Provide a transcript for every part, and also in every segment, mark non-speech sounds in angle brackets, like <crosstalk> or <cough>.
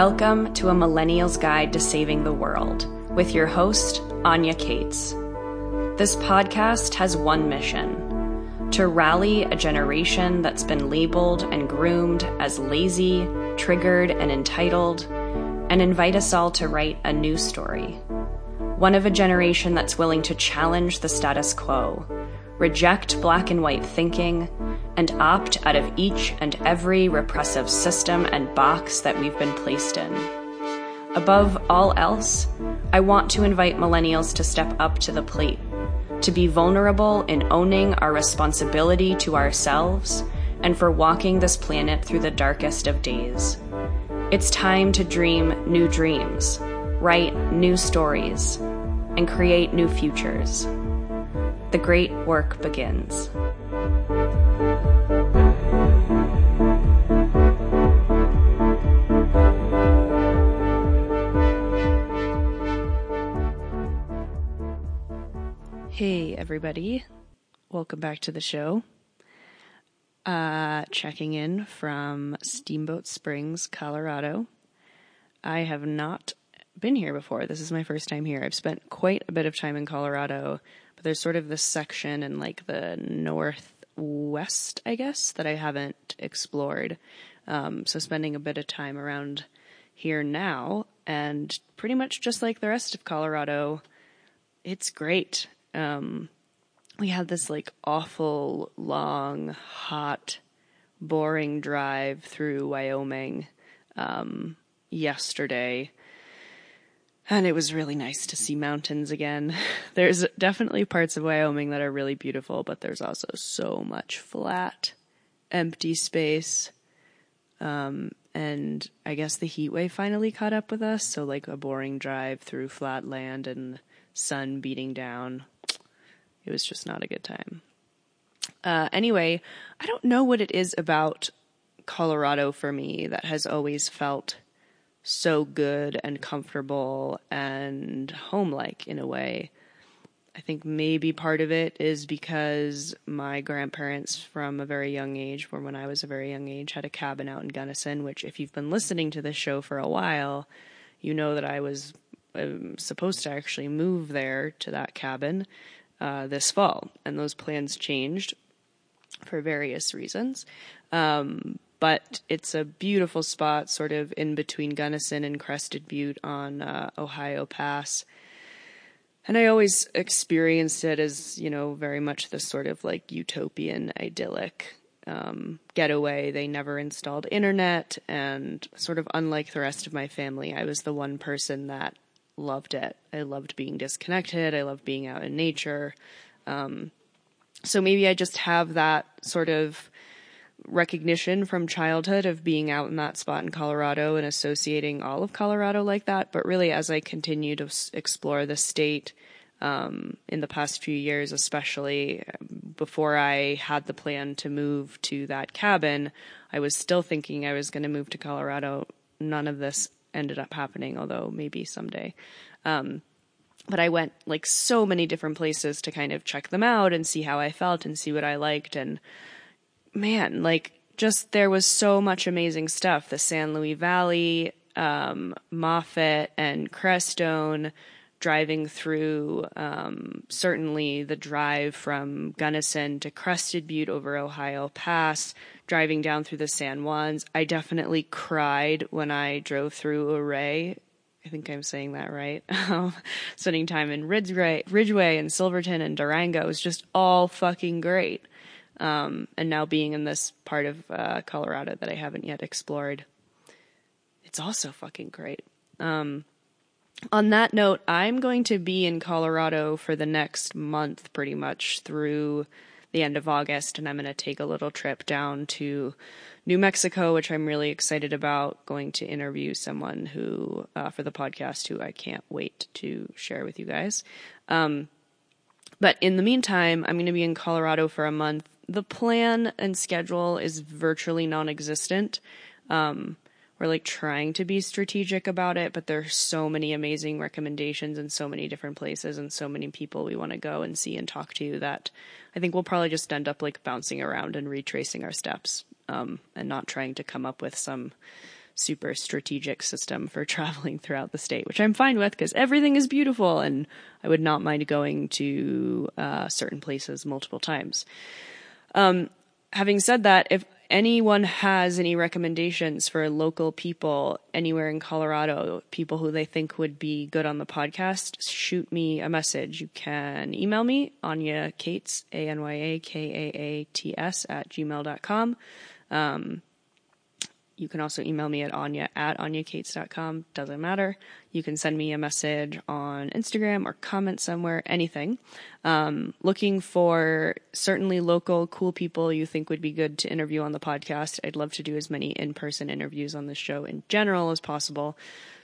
Welcome to a Millennial's Guide to Saving the World with your host, Anya Kaats. This podcast has one mission to rally a generation that's been labeled and groomed as lazy, triggered, and entitled, and invite us all to write a new story. One of a generation that's willing to challenge the status quo, reject black and white thinking, and opt out of each and every repressive system and box that we've been placed in. Above all else, I want to invite millennials to step up to the plate, to be vulnerable in owning our responsibility to ourselves and for walking this planet through the darkest of days. It's time to dream new dreams, write new stories, and create new futures. The great work begins. Everybody. Welcome back to the show. Uh, checking in from Steamboat Springs, Colorado. I have not been here before. This is my first time here. I've spent quite a bit of time in Colorado, but there's sort of this section in like the northwest, I guess, that I haven't explored. Um, so spending a bit of time around here now, and pretty much just like the rest of Colorado, it's great. Um, we had this like awful, long, hot, boring drive through Wyoming um, yesterday. And it was really nice to see mountains again. <laughs> There's definitely parts of Wyoming that are really beautiful, but there's also so much flat, empty space. Um, and I guess the heat wave finally caught up with us. So, like a boring drive through flat land and sun beating down it was just not a good time. Uh, anyway, I don't know what it is about Colorado for me that has always felt so good and comfortable and home-like in a way. I think maybe part of it is because my grandparents from a very young age, or when I was a very young age, had a cabin out in Gunnison, which if you've been listening to this show for a while, you know that I was um, supposed to actually move there to that cabin uh, this fall, and those plans changed for various reasons. Um, but it's a beautiful spot, sort of in between Gunnison and Crested Butte on uh, Ohio Pass. And I always experienced it as, you know, very much this sort of like utopian, idyllic um, getaway. They never installed internet, and sort of unlike the rest of my family, I was the one person that loved it. I loved being disconnected. I loved being out in nature. Um, so maybe I just have that sort of recognition from childhood of being out in that spot in Colorado and associating all of Colorado like that. But really, as I continue to explore the state um, in the past few years, especially before I had the plan to move to that cabin, I was still thinking I was going to move to Colorado. None of this ended up happening, although maybe someday. Um, but I went like so many different places to kind of check them out and see how I felt and see what I liked. And man, like just there was so much amazing stuff. The San Luis Valley, um, Moffat and Crestone, driving through um, certainly the drive from Gunnison to Crested Butte over Ohio Pass, driving down through the San Juans. I definitely cried when I drove through Ouray. I think I'm saying that right. <laughs> Spending time in Ridgway, Ridgway and Silverton and Durango was just all fucking great. Um, and now being in this part of uh, Colorado that I haven't yet explored, it's also fucking great. Um, on that note, I'm going to be in Colorado for the next month, pretty much through the end of August, and I'm going to take a little trip down to New Mexico, which I'm really excited about. Going to interview someone who, uh, for the podcast, who I can't wait to share with you guys. Um, but in the meantime, I'm going to be in Colorado for a month. The plan and schedule is virtually non existent. Um, we're like trying to be strategic about it, but there's so many amazing recommendations and so many different places and so many people we want to go and see and talk to that I think we'll probably just end up like bouncing around and retracing our steps um, and not trying to come up with some super strategic system for <laughs> traveling throughout the state, which I'm fine with because everything is beautiful and I would not mind going to uh, certain places multiple times. Um, having said that, if anyone has any recommendations for local people anywhere in Colorado, people who they think would be good on the podcast, shoot me a message. You can email me, Anya Kaats, A N Y A K A A T S, at gmail.com. Um, you can also email me at anya at anyakaats.com. Doesn't matter. You can send me a message on Instagram or comment somewhere, anything. Um, looking for certainly local cool people you think would be good to interview on the podcast. I'd love to do as many in person interviews on the show in general as possible.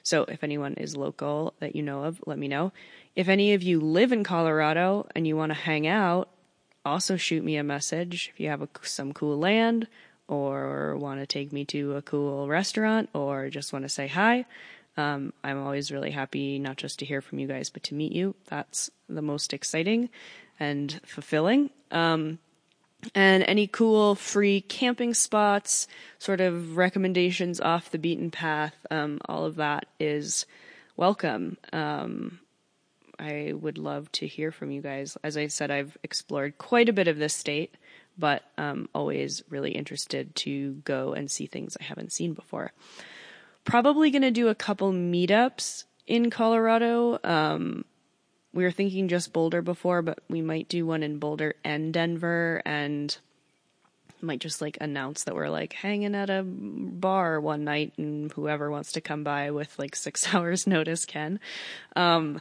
So if anyone is local that you know of, let me know. If any of you live in Colorado and you want to hang out, also shoot me a message. If you have a, some cool land, or want to take me to a cool restaurant or just want to say hi, um, I'm always really happy not just to hear from you guys, but to meet you. That's the most exciting and fulfilling. Um, and any cool free camping spots, sort of recommendations off the beaten path, um, all of that is welcome. Um, I would love to hear from you guys. As I said, I've explored quite a bit of this state but um, always really interested to go and see things I haven't seen before. Probably going to do a couple meetups in Colorado. Um, we were thinking just Boulder before, but we might do one in Boulder and Denver and might just like announce that we're like hanging at a bar one night and whoever wants to come by with like <laughs> six hours notice can. Um,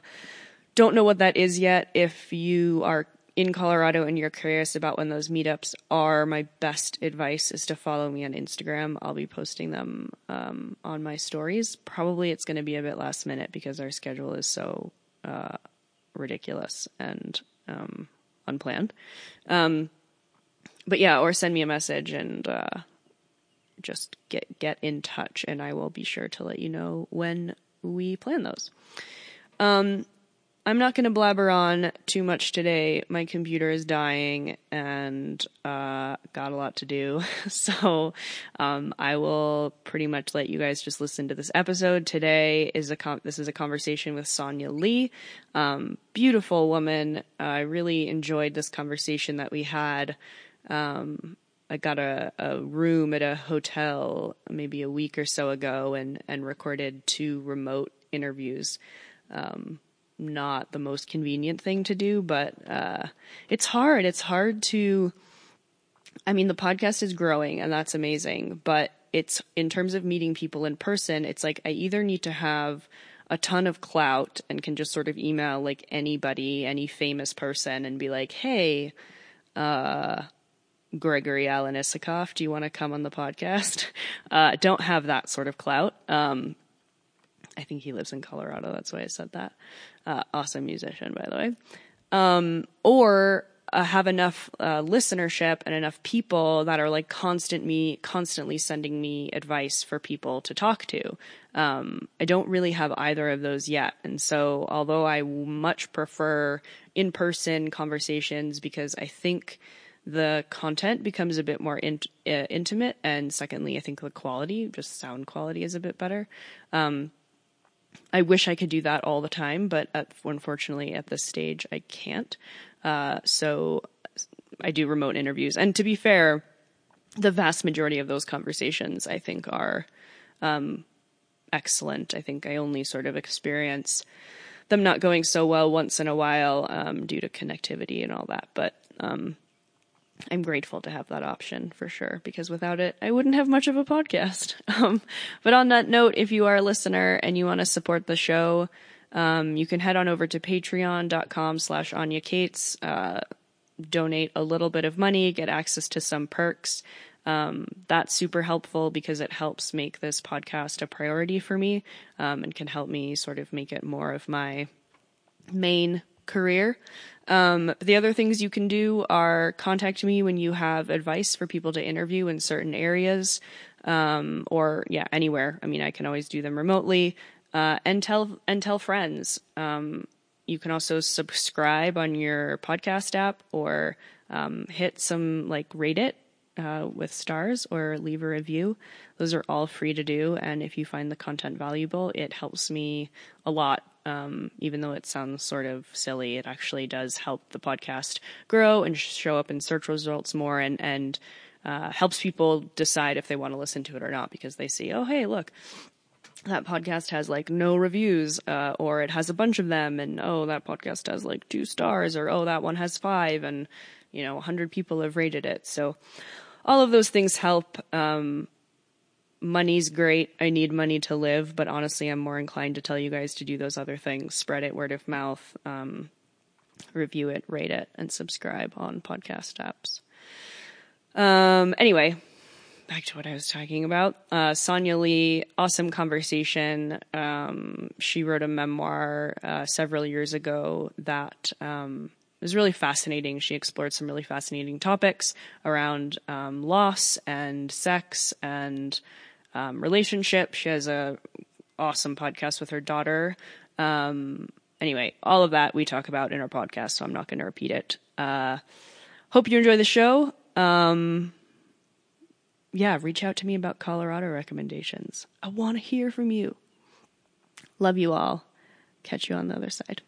don't know what that is yet. If you are in Colorado and you're curious about when those meetups are, my best advice is to follow me on Instagram. I'll be posting them um, on my stories. Probably it's going to be a bit last minute because our schedule is so uh, ridiculous and um, unplanned. Um, but yeah, or send me a message and uh, just get get in touch, and I will be sure to let you know when we plan those. Um, I'm not going to blabber on too much today. My computer is dying and uh, got a lot to do. <laughs> So um, I will pretty much let you guys just listen to this episode. Today is a this is a conversation with Sonya Lea, um, beautiful woman. Uh, I really enjoyed this conversation that we had. Um, I got a, a room at a hotel maybe a week or so ago and, and recorded two remote interviews. Um, not the most convenient thing to do, but uh, it's hard. It's hard to. I mean, the podcast is growing, and that's amazing. But it's in terms of meeting people in person. It's like I either need to have a ton of clout and can just sort of email like anybody, any famous person, and be like, "Hey, uh, Gregory Alan Isakov, do you want to come on the podcast?" <laughs> Uh, don't have that sort of clout. Um, I think he lives in Colorado. That's why I said that. Uh, awesome musician, by the way. Um, or uh, have enough uh, listenership and enough people that are like constant me constantly sending me advice for people to talk to. Um, I don't really have either of those yet, and so although I much prefer in person conversations because I think the content becomes a bit more in, uh, intimate, and secondly, I think the quality, just sound quality, is a bit better. Um, I wish I could do that all the time, but at, unfortunately at this stage I can't. Uh, so I do remote interviews. And to be fair, the vast majority of those conversations I think are um, excellent. I think I only sort of experience them not going so well once in a while um, due to connectivity and all that. But um, I'm grateful to have that option for sure because without it, I wouldn't have much of a podcast. <laughs> Um, but on that note, if you are a listener and you want to support the show, um, you can head on over to patreon.com slash Anya Kaats, uh, donate a little bit of money, get access to some perks. Um, that's super helpful because it helps make this podcast a priority for me um, and can help me sort of make it more of my main career. Um, the other things you can do are contact me when you have advice for people to interview in certain areas, um, or yeah, anywhere. I mean, I can always do them remotely, uh, and tell and tell friends. Um, you can also subscribe on your podcast app or um, hit some like rate it uh, with stars or leave a review. Those are all free to do. And if you find the content valuable, it helps me a lot. Um, even though it sounds sort of silly, it actually does help the podcast grow and show up in search results more and, and uh, helps people decide if they want to listen to it or not because they see, oh, hey, look, that podcast has like no reviews, uh, or it has a bunch of them, and oh, that podcast has like two stars, or oh, that one has five, and you know, 100 people have rated it. So all of those things help. Um, money's great. I need money to live, but honestly, I'm more inclined to tell you guys to do those other things. Spread it word of mouth, um, review it, rate it, and subscribe on podcast apps. Um, anyway, back to what I was talking about. Uh, Sonya Lea, awesome conversation. Um, she wrote a memoir uh, several years ago that um, was really fascinating. She explored some really fascinating topics around um, loss and sex and um, relationship. She has a awesome podcast with her daughter. Um, anyway, all of that we talk about in our podcast, so I'm not going to repeat it. Uh, hope you enjoy the show. Um, yeah, reach out to me about Colorado recommendations. I want to hear from you. Love you all. Catch you on the other side.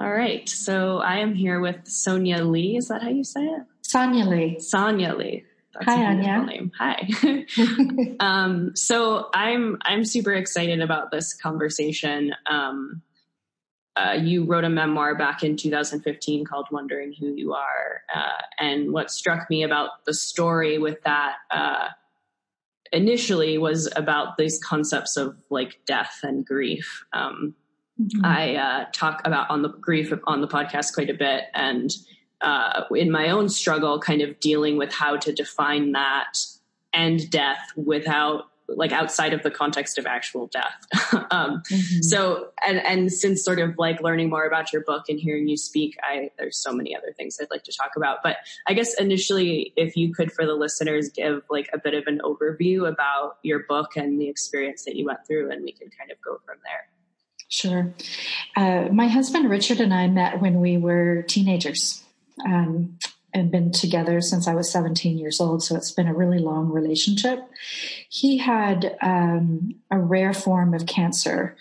All right. So I am here with Sonya Lea. Is that how you say it? Sonya Lea. Sonya Lea. That's Hi, Anya. Name. Hi. <laughs> um, so I'm I'm super excited about this conversation. Um, uh, you wrote a memoir back in 2015 called Wondering Who You Are. Uh, and what struck me about the story with that uh, initially was about these concepts of like death and grief. Um, mm-hmm. I uh, talk about on the grief on the podcast quite a bit. And uh, in my own struggle, kind of dealing with how to define that and death without like outside of the context of actual death. <laughs> um, mm-hmm. So, and, and since sort of like learning more about your book and hearing you speak, I, there's so many other things I'd like to talk about. But I guess initially, if you could for the listeners give like a bit of an overview about your book and the experience that you went through, and we can kind of go from there. Sure. Uh, my husband Richard and I met when we were teenagers. Um, and been together since I was 17 years old. So it's been a really long relationship. He had um, a rare form of cancer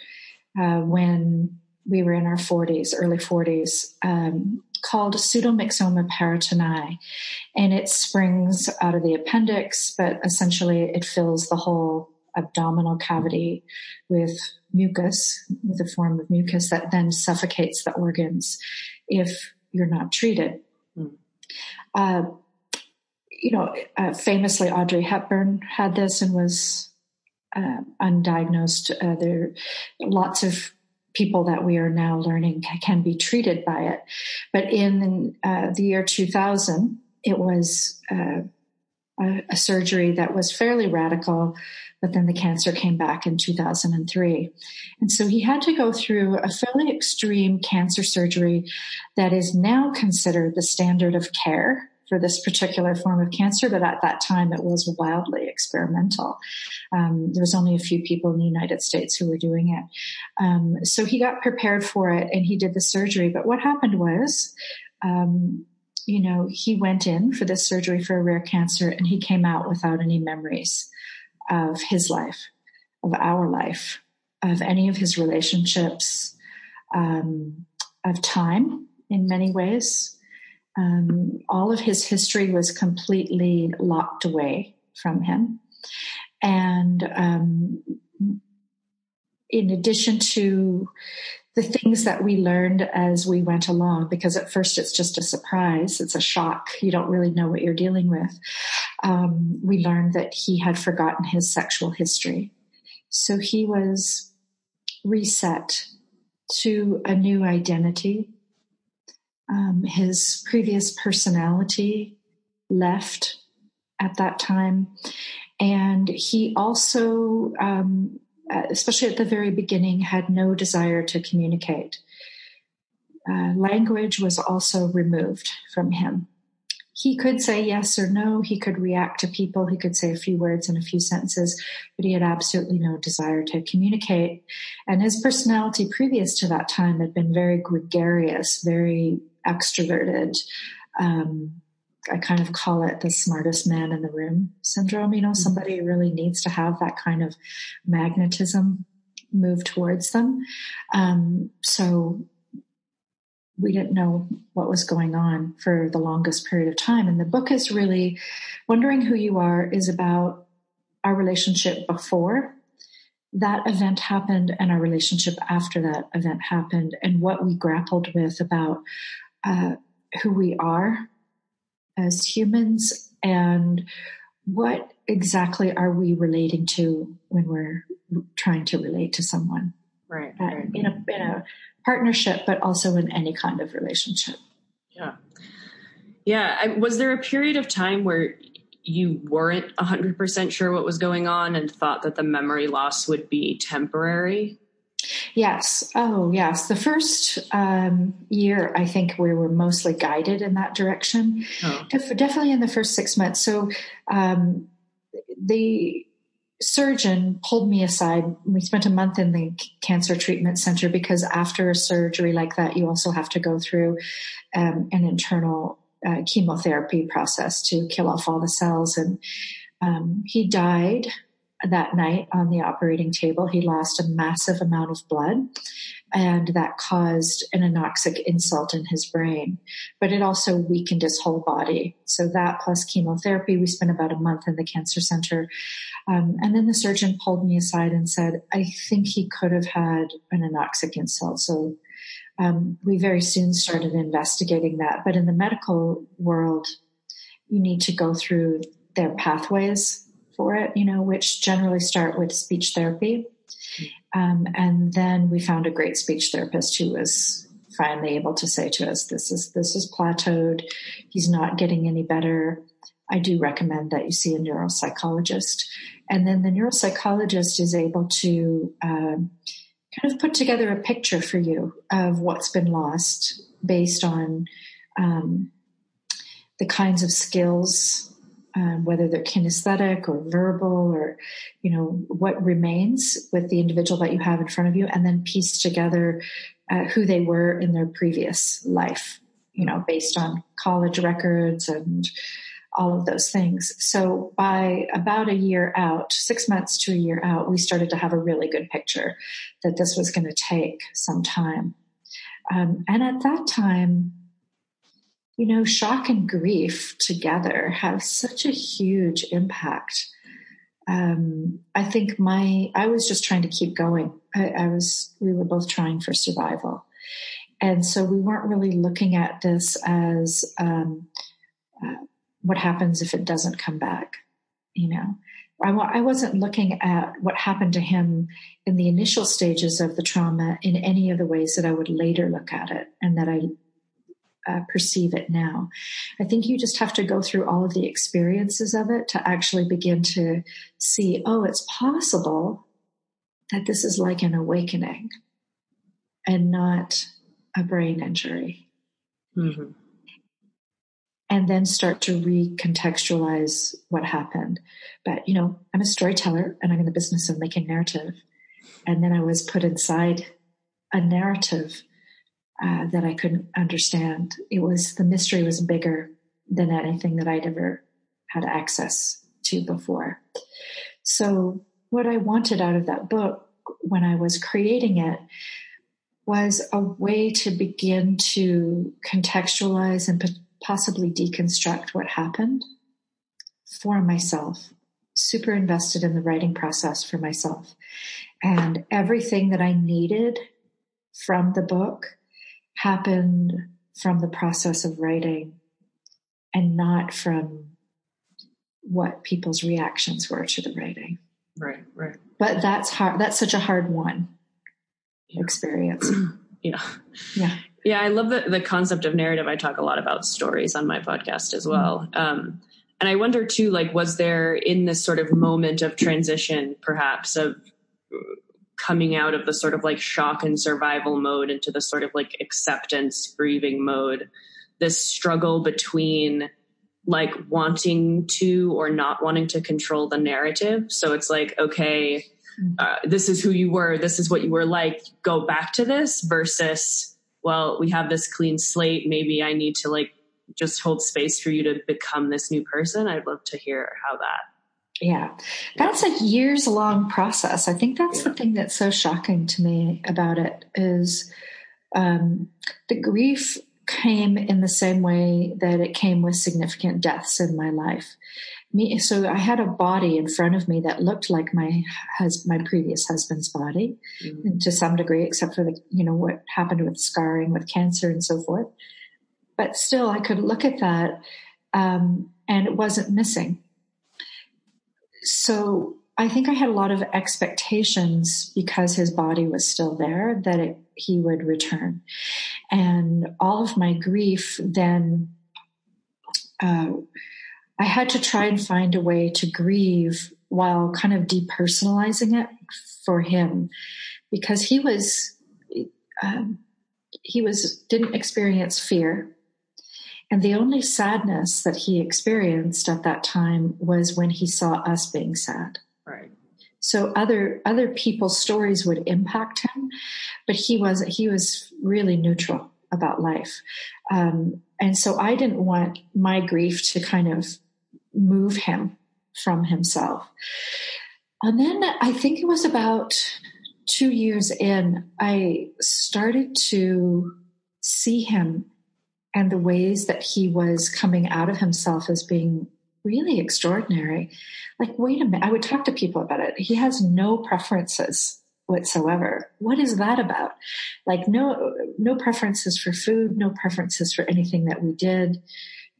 uh, when we were in our 40s, early 40s, um, called pseudomyxoma peritonei. And it springs out of the appendix, but essentially it fills the whole abdominal cavity with mucus, with a form of mucus that then suffocates the organs if you're not treated. Uh, you know, uh, famously, Audrey Hepburn had this and was uh, undiagnosed. Uh, there are lots of people that we are now learning can be treated by it. But in uh, the year 2000, it was uh, a, a, surgery that was fairly radical, but then the cancer came back in 2003. And so he had to go through a fairly extreme cancer surgery that is now considered the standard of care for this particular form of cancer, but at that time it was wildly experimental. Um, there was only a few people in the United States who were doing it. Um, so he got prepared for it and he did the surgery. But what happened was, um, you know, he went in for this surgery for a rare cancer and he came out without any memories of his life, of our life, of any of his relationships, um, of time in many ways. Um, all of his history was completely locked away from him. And um, in addition to the things that we learned as we went along, because at first it's just a surprise, it's a shock, you don't really know what you're dealing with. Um, we learned that he had forgotten his sexual history. So he was reset to a new identity, um, his previous personality left at that time. And he also, um, especially at the very beginning, had no desire to communicate. Uh, language was also removed from him. He could say yes or no. He could react to people. He could say a few words and a few sentences, but he had absolutely no desire to communicate. And his personality previous to that time had been very gregarious, very extroverted, um, I kind of call it the smartest man in the room syndrome. You know, mm-hmm. somebody really needs to have that kind of magnetism move towards them. Um, so we didn't know what was going on for the longest period of time. And the book is really wondering who you are is about our relationship before that event happened and our relationship after that event happened and what we grappled with about uh, who we are as humans and what exactly are we relating to when we're trying to relate to someone? Right, uh, right. in a in a partnership but also in any kind of relationship. Yeah. Yeah I, was there a period of time where you weren't 100% sure what was going on and thought that the memory loss would be temporary Yes. Oh, yes. The first um, year, I think we were mostly guided in that direction. Oh. definitely in the first six months. So um, the surgeon pulled me aside. We spent a month in the cancer treatment center because after a surgery like that, you also have to go through um, an internal uh, chemotherapy process to kill off all the cells. And um, he died that night on the operating table. He lost a massive amount of blood, and that caused an anoxic insult in his brain. But it also weakened his whole body. So that plus chemotherapy, we spent about a month in the cancer center. Um, and then the surgeon pulled me aside and said, I think he could have had an anoxic insult. So um, we very soon started investigating that. But in the medical world, you need to go through their pathways for it, you know, which generally start with speech therapy. Um, and then we found a great speech therapist who was finally able to say to us, "This is this is plateaued. He's not getting any better. I do recommend that you see a neuropsychologist." And then the neuropsychologist is able to um, kind of put together a picture for you of what's been lost based on um, the kinds of skills um, whether they're kinesthetic or verbal or you know what remains with the individual that you have in front of you and then piece together uh, who they were in their previous life you know based on college records and all of those things. So by about a year out six months to a year out we started to have a really good picture that this was going to take some time. Um, and at that time you know, shock and grief together have such a huge impact. Um, I think my, I was just trying to keep going. I, I was, we were both trying for survival. And so we weren't really looking at this as um, uh, what happens if it doesn't come back, you know. I, I wasn't looking at what happened to him in the initial stages of the trauma in any of the ways that I would later look at it and that I uh, perceive it now. I think you just have to go through all of the experiences of it to actually begin to see, oh, it's possible that this is like an awakening and not a brain injury. Mm-hmm. And then start to recontextualize what happened. But, you know, I'm a storyteller and I'm in the business of making narrative. And then I was put inside a narrative uh, that I couldn't understand. It was the mystery was bigger than anything that I'd ever had access to before. So, what I wanted out of that book when I was creating it was a way to begin to contextualize and possibly deconstruct what happened for myself. Super invested in the writing process for myself. And everything that I needed from the book happened from the process of writing and not from what people's reactions were to the writing. Right, right. But that's hard. That's such a hard one yeah. experience. <clears throat> yeah. Yeah. Yeah. I love the, the concept of narrative. I talk a lot about stories on my podcast as well. Mm-hmm. Um, and I wonder too, like, was there in this sort of moment of transition, perhaps, of coming out of the sort of like shock and survival mode into the sort of like acceptance grieving mode this struggle between like wanting to or not wanting to control the narrative so it's like okay mm-hmm. uh, this is who you were this is what you were like go back to this versus well we have this clean slate maybe i need to like just hold space for you to become this new person. I'd love to hear how that. Yeah, that's a years long process. I think that's yeah. the thing that's so shocking to me about it is um, the grief came in the same way that it came with significant deaths in my life. Me, so I had a body in front of me that looked like my hus- my previous husband's body, mm-hmm. to some degree, except for the you know what happened with scarring, with cancer, and so forth. But still, I could look at that, um, and it wasn't missing. So I think I had a lot of expectations because his body was still there that it, he would return. And all of my grief then, uh, I had to try and find a way to grieve while kind of depersonalizing it for him because he was, um, he was, didn't experience fear. And the only sadness that he experienced at that time was when he saw us being sad. Right. So other other people's stories would impact him, but he was he was really neutral about life, um, and so I didn't want my grief to kind of move him from himself. And then I think it was about two years in, I started to see him and the ways that he was coming out of himself as being really extraordinary. Like, wait a minute, I would talk to people about it. He has no preferences whatsoever. What is that about? Like, no, no preferences for food, no preferences for anything that we did,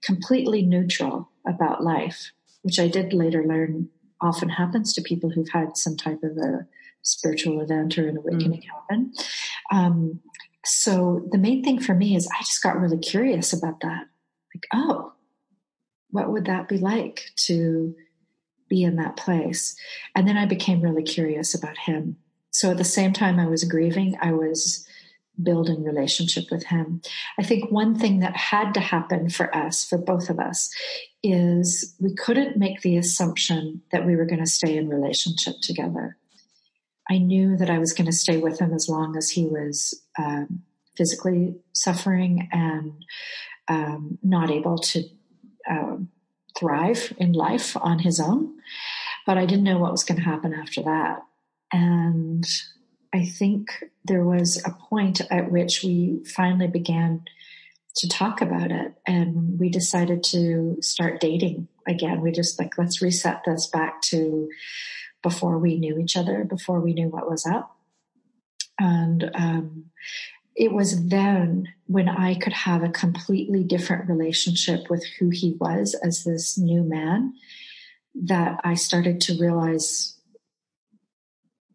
completely neutral about life, which I did later learn often happens to people who've had some type of a spiritual event or an awakening mm. happen. Um, so the main thing for me is I just got really curious about that. Like, oh, what would that be like to be in that place? And then I became really curious about him. So at the same time I was grieving, I was building relationship with him. I think one thing that had to happen for us, for both of us, is we couldn't make the assumption that we were going to stay in relationship together. I knew that I was going to stay with him as long as he was um, physically suffering and um, not able to um, thrive in life on his own. But I didn't know what was going to happen after that. And I think there was a point at which we finally began to talk about it and we decided to start dating again. We just like, let's reset this back to before we knew each other, before we knew what was up. And um, it was then when I could have a completely different relationship with who he was as this new man that I started to realize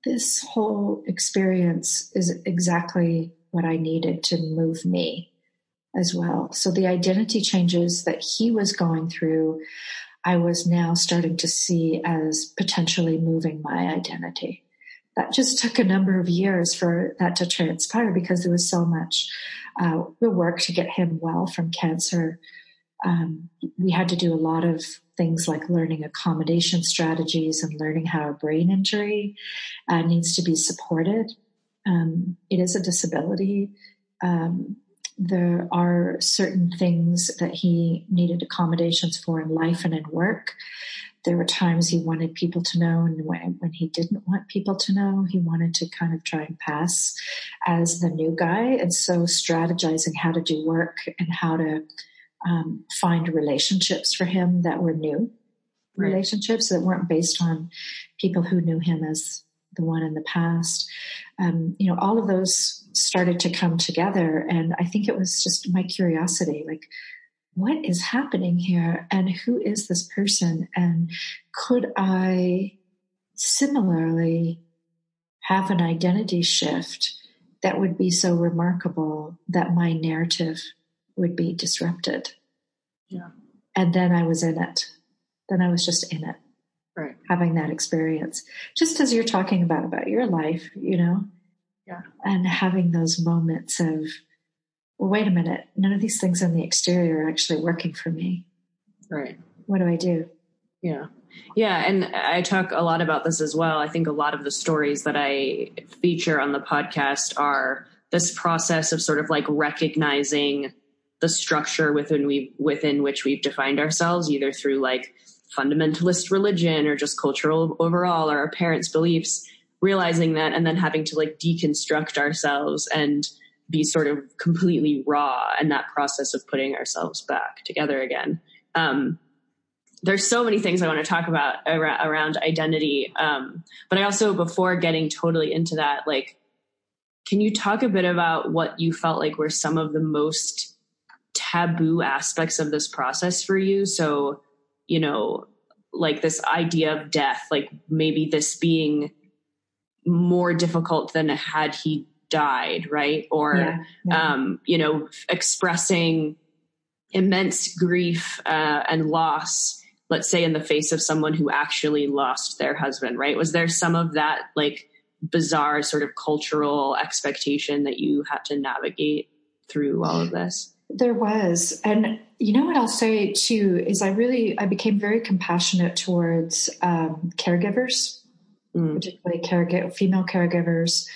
this whole experience is exactly what I needed to move me as well. So the identity changes that he was going through, I was now starting to see as potentially moving my identity that just took a number of years for that to transpire because there was so much uh, the work to get him well from cancer. Um, we had to do a lot of things like learning accommodation strategies and learning how a brain injury uh, needs to be supported. Um, it is a disability. Um, there are certain things that he needed accommodations for in life and in work there were times he wanted people to know, and when, when he didn't want people to know, he wanted to kind of try and pass as the new guy. And so, strategizing how to do work and how to um, find relationships for him that were new right. relationships that weren't based on people who knew him as the one in the past. Um, you know, all of those started to come together, and I think it was just my curiosity, like what is happening here and who is this person and could I similarly have an identity shift that would be so remarkable that my narrative would be disrupted. Yeah. And then I was in it. Then I was just in it. Right. Having that experience. Just as you're talking about about your life, you know? Yeah. And having those moments of well, wait a minute, none of these things on the exterior are actually working for me. Right. What do I do? Yeah. Yeah. And I talk a lot about this as well. I think a lot of the stories that I feature on the podcast are this process of sort of like recognizing the structure within we within which we've defined ourselves, either through like fundamentalist religion or just cultural overall or our parents' beliefs, realizing that and then having to like deconstruct ourselves and be sort of completely raw and that process of putting ourselves back together again. Um, there's so many things I want to talk about around, around identity. Um, but I also, before getting totally into that, like, can you talk a bit about what you felt like were some of the most taboo aspects of this process for you? So, you know, like this idea of death, like maybe this being more difficult than had he died, right? Or, yeah, yeah. Um, you know, expressing immense grief uh, and loss let's say in the face of someone who actually lost their husband, right? Was there some of that like bizarre sort of cultural expectation that you had to navigate through all of this? There was. And you know what I'll say too is I really I became very compassionate towards um, caregivers, mm. particularly female caregivers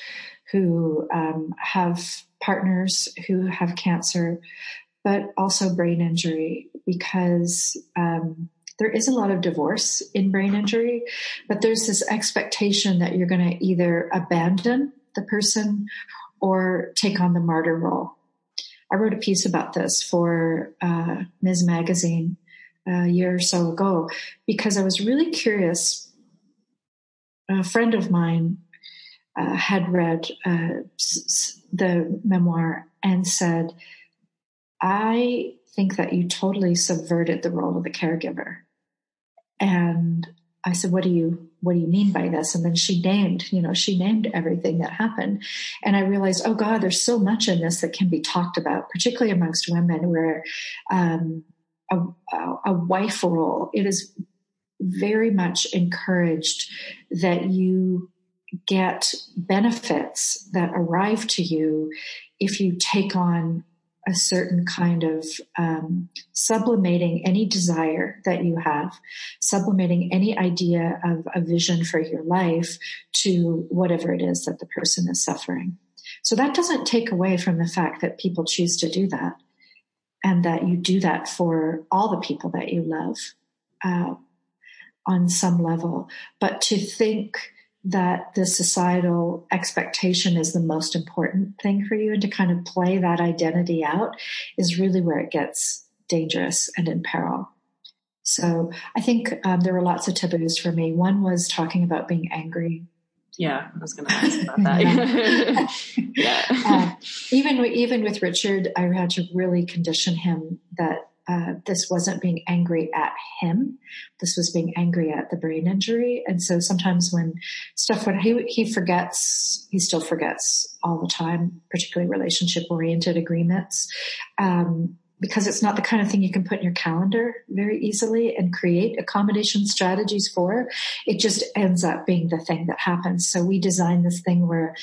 who um, have partners who have cancer, but also brain injury because um, there is a lot of divorce in brain injury, but there's this expectation that you're going to either abandon the person or take on the martyr role. I wrote a piece about this for uh, Ms. Magazine a year or so ago because I was really curious. A friend of mine uh, had read uh, the memoir and said, I think that you totally subverted the role of the caregiver. And I said, what do you, what do you mean by this? And then she named, you know, she named everything that happened. And I realized, oh God, there's so much in this that can be talked about, particularly amongst women where, um, a, a wife role, it is very much encouraged that you get benefits that arrive to you if you take on a certain kind of um, sublimating any desire that you have, sublimating any idea of a vision for your life to whatever it is that the person is suffering. So that doesn't take away from the fact that people choose to do that and that you do that for all the people that you love uh, on some level. But to think that the societal expectation is the most important thing for you and to kind of play that identity out is really where it gets dangerous and in peril. So I think um, there were lots of taboos for me. One was talking about being angry. Yeah, I was going to ask about that. <laughs> <laughs> yeah. uh, even even with Richard, I had to really condition him that uh, this wasn't being angry at him. This was being angry at the brain injury. And so sometimes when stuff, when he, he forgets, he still forgets all the time, particularly relationship oriented agreements. Um, because it's not the kind of thing you can put in your calendar very easily and create accommodation strategies for. It just ends up being the thing that happens. So we designed this thing where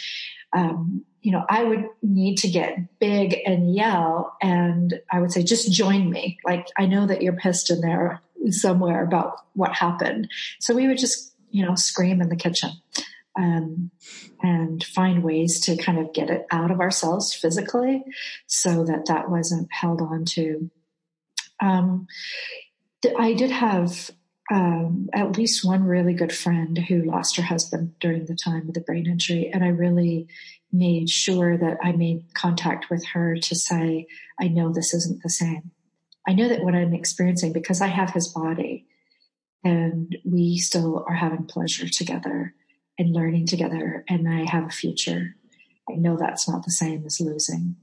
um, you know, I would need to get big and yell, and I would say, just join me. Like, I know that you're pissed in there somewhere about what happened. So we would just, you know, scream in the kitchen um, and find ways to kind of get it out of ourselves physically so that that wasn't held on to. Um, I did have um, at least one really good friend who lost her husband during the time of the brain injury. And I really made sure that I made contact with her to say, I know this isn't the same. I know that what I'm experiencing because I have his body and we still are having pleasure together and learning together and I have a future. I know that's not the same as losing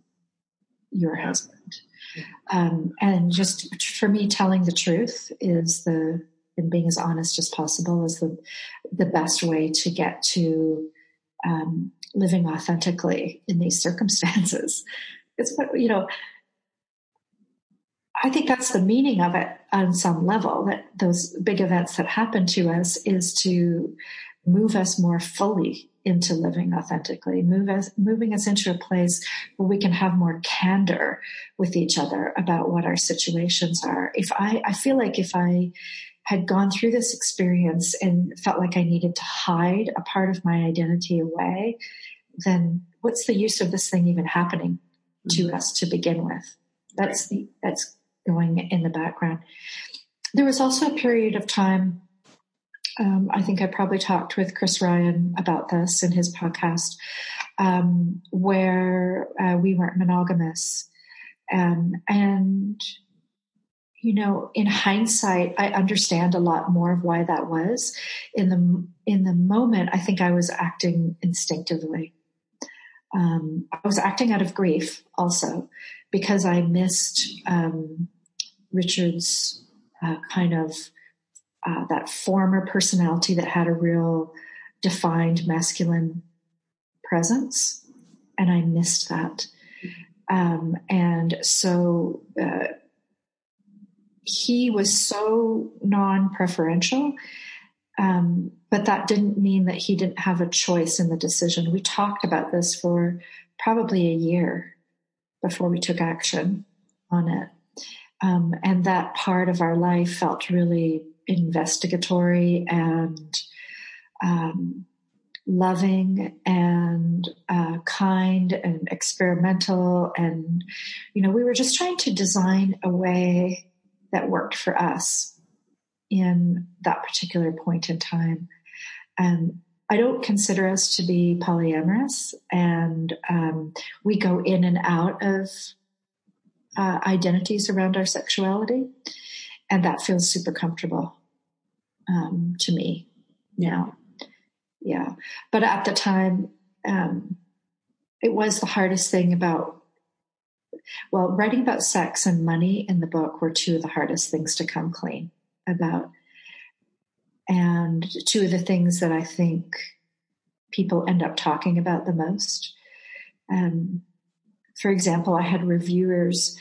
your husband. Um, and just for me, telling the truth is the and being as honest as possible is the the best way to get to um, living authentically in these circumstances. It's what you know. I think that's the meaning of it on some level. That those big events that happen to us is to move us more fully into living authentically, move us, moving us into a place where we can have more candor with each other about what our situations are. If I, I feel like if I had gone through this experience and felt like I needed to hide a part of my identity away, then what's the use of this thing even happening to mm-hmm. us to begin with? That's the that's going in the background. There was also a period of time. Um, I think I probably talked with Chris Ryan about this in his podcast, um, where uh, we weren't monogamous, um, and you know, in hindsight, I understand a lot more of why that was. In the in the moment, I think I was acting instinctively. Um, I was acting out of grief, also, because I missed um, Richard's uh, kind of uh, that former personality that had a real defined masculine presence, and I missed that. Um, and so uh, he was so non-preferential. Um, but that didn't mean that he didn't have a choice in the decision. We talked about this for probably a year before we took action on it. Um, and that part of our life felt really investigatory and um, loving and uh, kind and experimental and you know we were just trying to design a way that worked for us in that particular point in time. And I don't consider us to be polyamorous, and um, we go in and out of uh, identities around our sexuality, and that feels super comfortable um, to me now. Yeah, but at the time, um, it was the hardest thing about well, writing about sex and money in the book were two of the hardest things to come clean about. And two of the things that I think people end up talking about the most. Um, for example, I had reviewers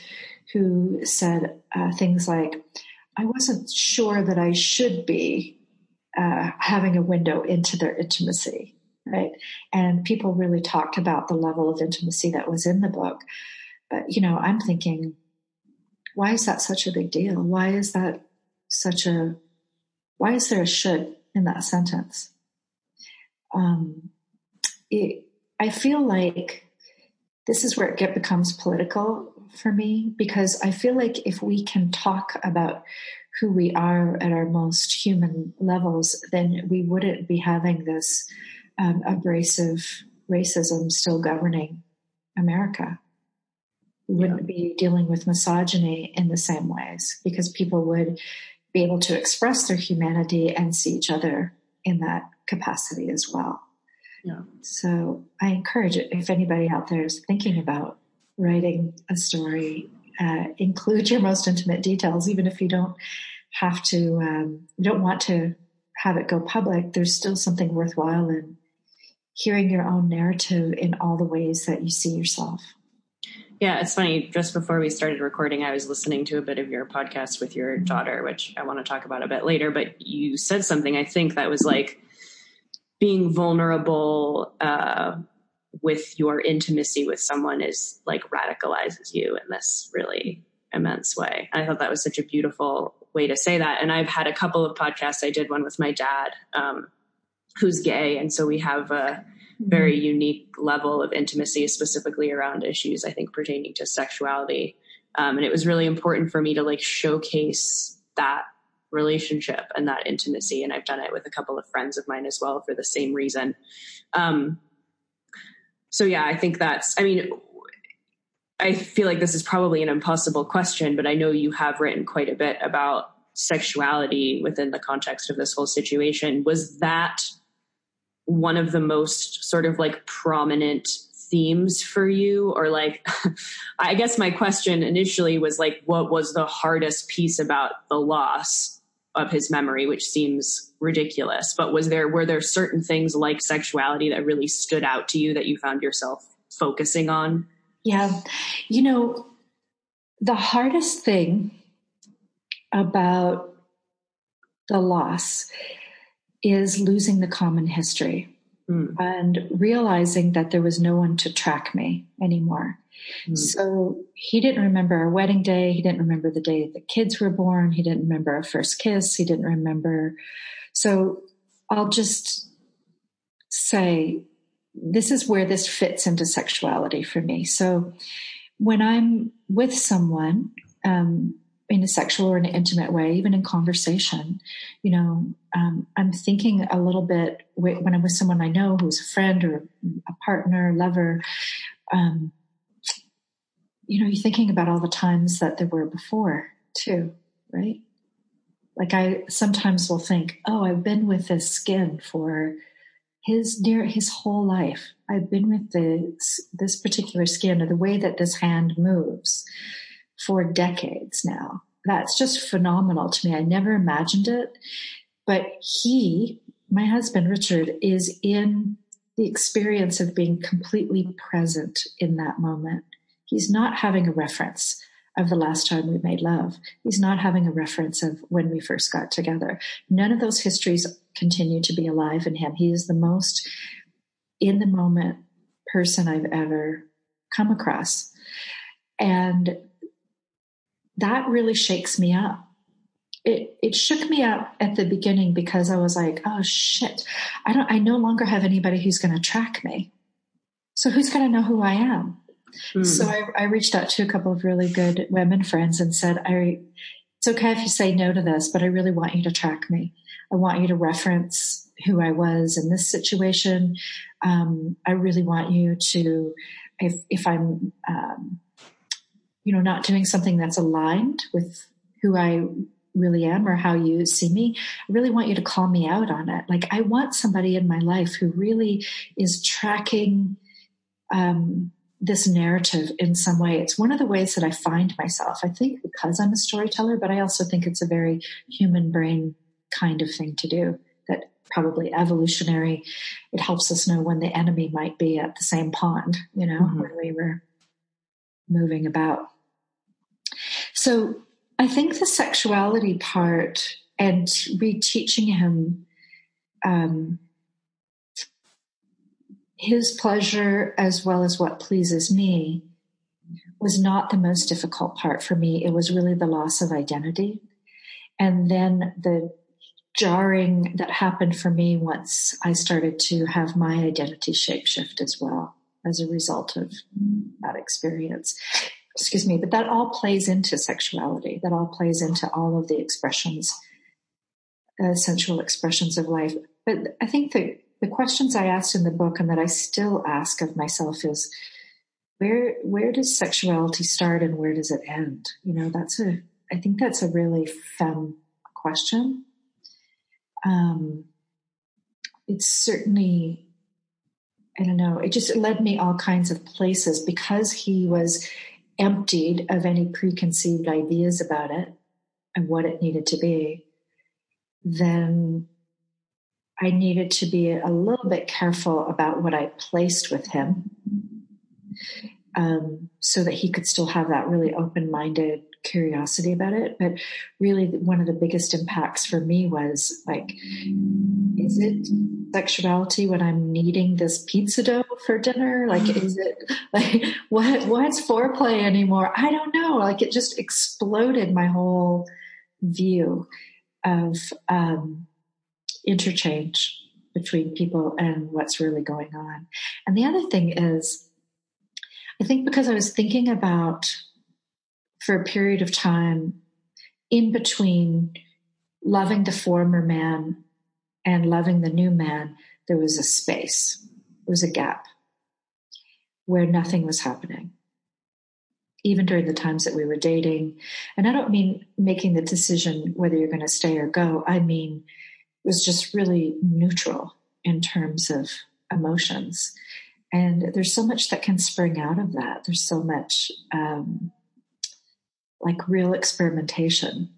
who said uh, things like, I wasn't sure that I should be uh, having a window into their intimacy, right? And people really talked about the level of intimacy that was in the book. But, you know, I'm thinking, why is that such a big deal? Why is that such a, why is there a should in that sentence? Um, it, I feel like this is where it get, becomes political for me because I feel like if we can talk about who we are at our most human levels, then we wouldn't be having this um, abrasive racism still governing America We wouldn't be dealing with misogyny in the same ways because people would be able to express their humanity and see each other in that capacity as well. Yeah. So I encourage it if anybody out there is thinking about writing a story, uh, include your most intimate details, even if you don't have to, um, you don't want to have it go public. There's still something worthwhile in hearing your own narrative in all the ways that you see yourself. Yeah, it's funny. Just before we started recording, I was listening to a bit of your podcast with your daughter, which I want to talk about a bit later. But you said something, I think, that was like being vulnerable uh, with your intimacy with someone is like radicalizes you in this really immense way. I thought that was such a beautiful way to say that. And I've had a couple of podcasts. I did one with my dad, um, who's gay. And so we have a very mm-hmm. unique level of intimacy, specifically around issues I think pertaining to sexuality. Um, and it was really important for me to like showcase that relationship and that intimacy. And I've done it with a couple of friends of mine as well for the same reason. Um, so yeah, I think that's, I mean, I feel like this is probably an impossible question, but I know you have written quite a bit about sexuality within the context of this whole situation. Was that one of the most sort of like prominent themes for you or like <laughs> i guess my question initially was like what was the hardest piece about the loss of his memory which seems ridiculous. But was there were there certain things like sexuality that really stood out to you that you found yourself focusing on? Yeah. You know the hardest thing about the loss is losing the common history mm. and realizing that there was no one to track me anymore. Mm. So he didn't remember our wedding day. He didn't remember the day the kids were born. He didn't remember our first kiss. He didn't remember. So I'll just say this is where this fits into sexuality for me. So when I'm with someone, um, in a sexual or an intimate way, even in conversation, you know, um, I'm thinking a little bit when I'm with someone I know who's a friend or a partner, lover, um, you know, you're thinking about all the times that there were before too, right? Like I sometimes will think, oh, I've been with this skin for his near his whole life. I've been with this this particular skin or the way that this hand moves for decades now. That's just phenomenal to me. I never imagined it. But he, my husband Richard, is in the experience of being completely present in that moment. He's not having a reference of the last time we made love. He's not having a reference of when we first got together. None of those histories continue to be alive in him. He is the most in the moment person I've ever come across. And that really shakes me up. It it shook me up at the beginning because I was like, oh shit, I don't I no longer have anybody who's going to track me. So who's going to know who I am? Mm. So I, I, reached out to a couple of really good women friends and said, I it's okay if you say no to this, but I really want you to track me. I want you to reference who I was in this situation. Um, I really want you to, if if I'm um, you know, not doing something that's aligned with who I really am or how you see me, I really want you to call me out on it. Like I want somebody in my life who really is tracking um, this narrative in some way. It's one of the ways that I find myself. I think because I'm a storyteller, but I also think it's a very human brain kind of thing to do. That probably evolutionary. It helps us know when the enemy might be at the same pond. You know, mm-hmm. when we were moving about. So I think the sexuality part and reteaching him um, his pleasure as well as what pleases me was not the most difficult part for me. It was really the loss of identity. And then the jarring that happened for me once I started to have my identity shapeshift as well as a result of that experience. Excuse me, but that all plays into sexuality. That all plays into all of the expressions, uh, sensual expressions of life. But I think the, the questions I asked in the book and that I still ask of myself is, where where does sexuality start and where does it end? You know, that's a I think that's a really fun question. Um, it's certainly I don't know, it just led me all kinds of places because he was emptied of any preconceived ideas about it and what it needed to be. Then I needed to be a little bit careful about what I placed with him um, so that he could still have that really open minded curiosity about it. But really, one of the biggest impacts for me was like, is it sexuality when I'm kneading this pizza dough for dinner? Like, is it like what what's foreplay anymore? I don't know. Like, it just exploded my whole view of um, interchange between people and what's really going on. And the other thing is, I think because I was thinking about for a period of time in between loving the former man and loving the new man, there was a space, there was a gap where nothing was happening. Even during the times that we were dating. And I don't mean making the decision whether you're going to stay or go. I mean, it was just really neutral in terms of emotions. And there's so much that can spring out of that. There's so much um, like real experimentation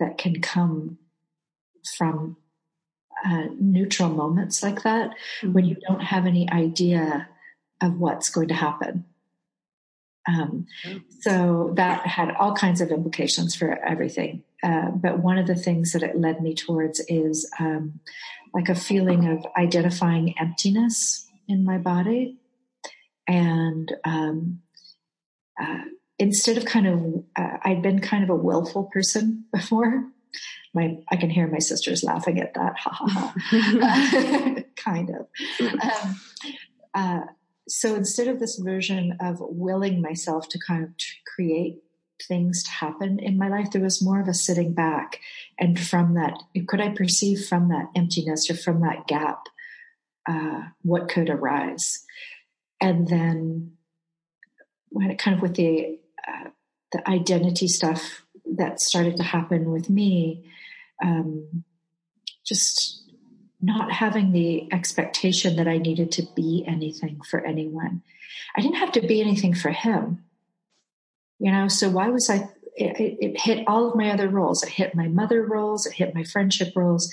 that can come from uh, neutral moments like that mm-hmm. when you don't have any idea of what's going to happen. Um, so that had all kinds of implications for everything. Uh, but one of the things that it led me towards is um, like a feeling of identifying emptiness in my body and um, uh, instead of kind of, uh, I'd been kind of a willful person before. My, I can hear my sisters laughing at that. Ha ha ha. <laughs> <laughs> kind of. Um, uh, so instead of this version of willing myself to kind of create things to happen in my life, there was more of a sitting back. And from that, could I perceive from that emptiness or from that gap uh, what could arise? And then when it kind of with the the identity stuff that started to happen with me, um, just not having the expectation that I needed to be anything for anyone. I didn't have to be anything for him. You know, so why was I? It, it hit all of my other roles. It hit my mother roles. It hit my friendship roles.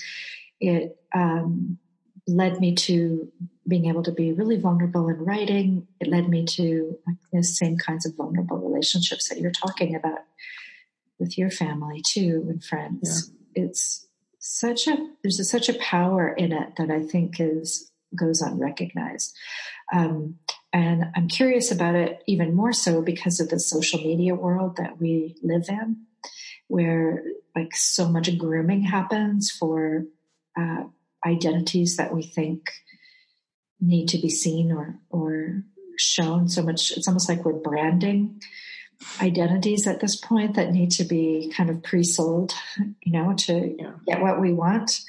It um, led me to being able to be really vulnerable in writing. It led me to like, the same kinds of vulnerable relationships that you're talking about with your family too and friends. Yeah. It's such a there's a, such a power in it that I think is goes unrecognized. Um, and I'm curious about it even more so because of the social media world that we live in, where like so much grooming happens for uh, identities that we think need to be seen or or shown. So much it's almost like we're branding identities at this point that need to be kind of pre-sold, you know, to yeah. get what we want.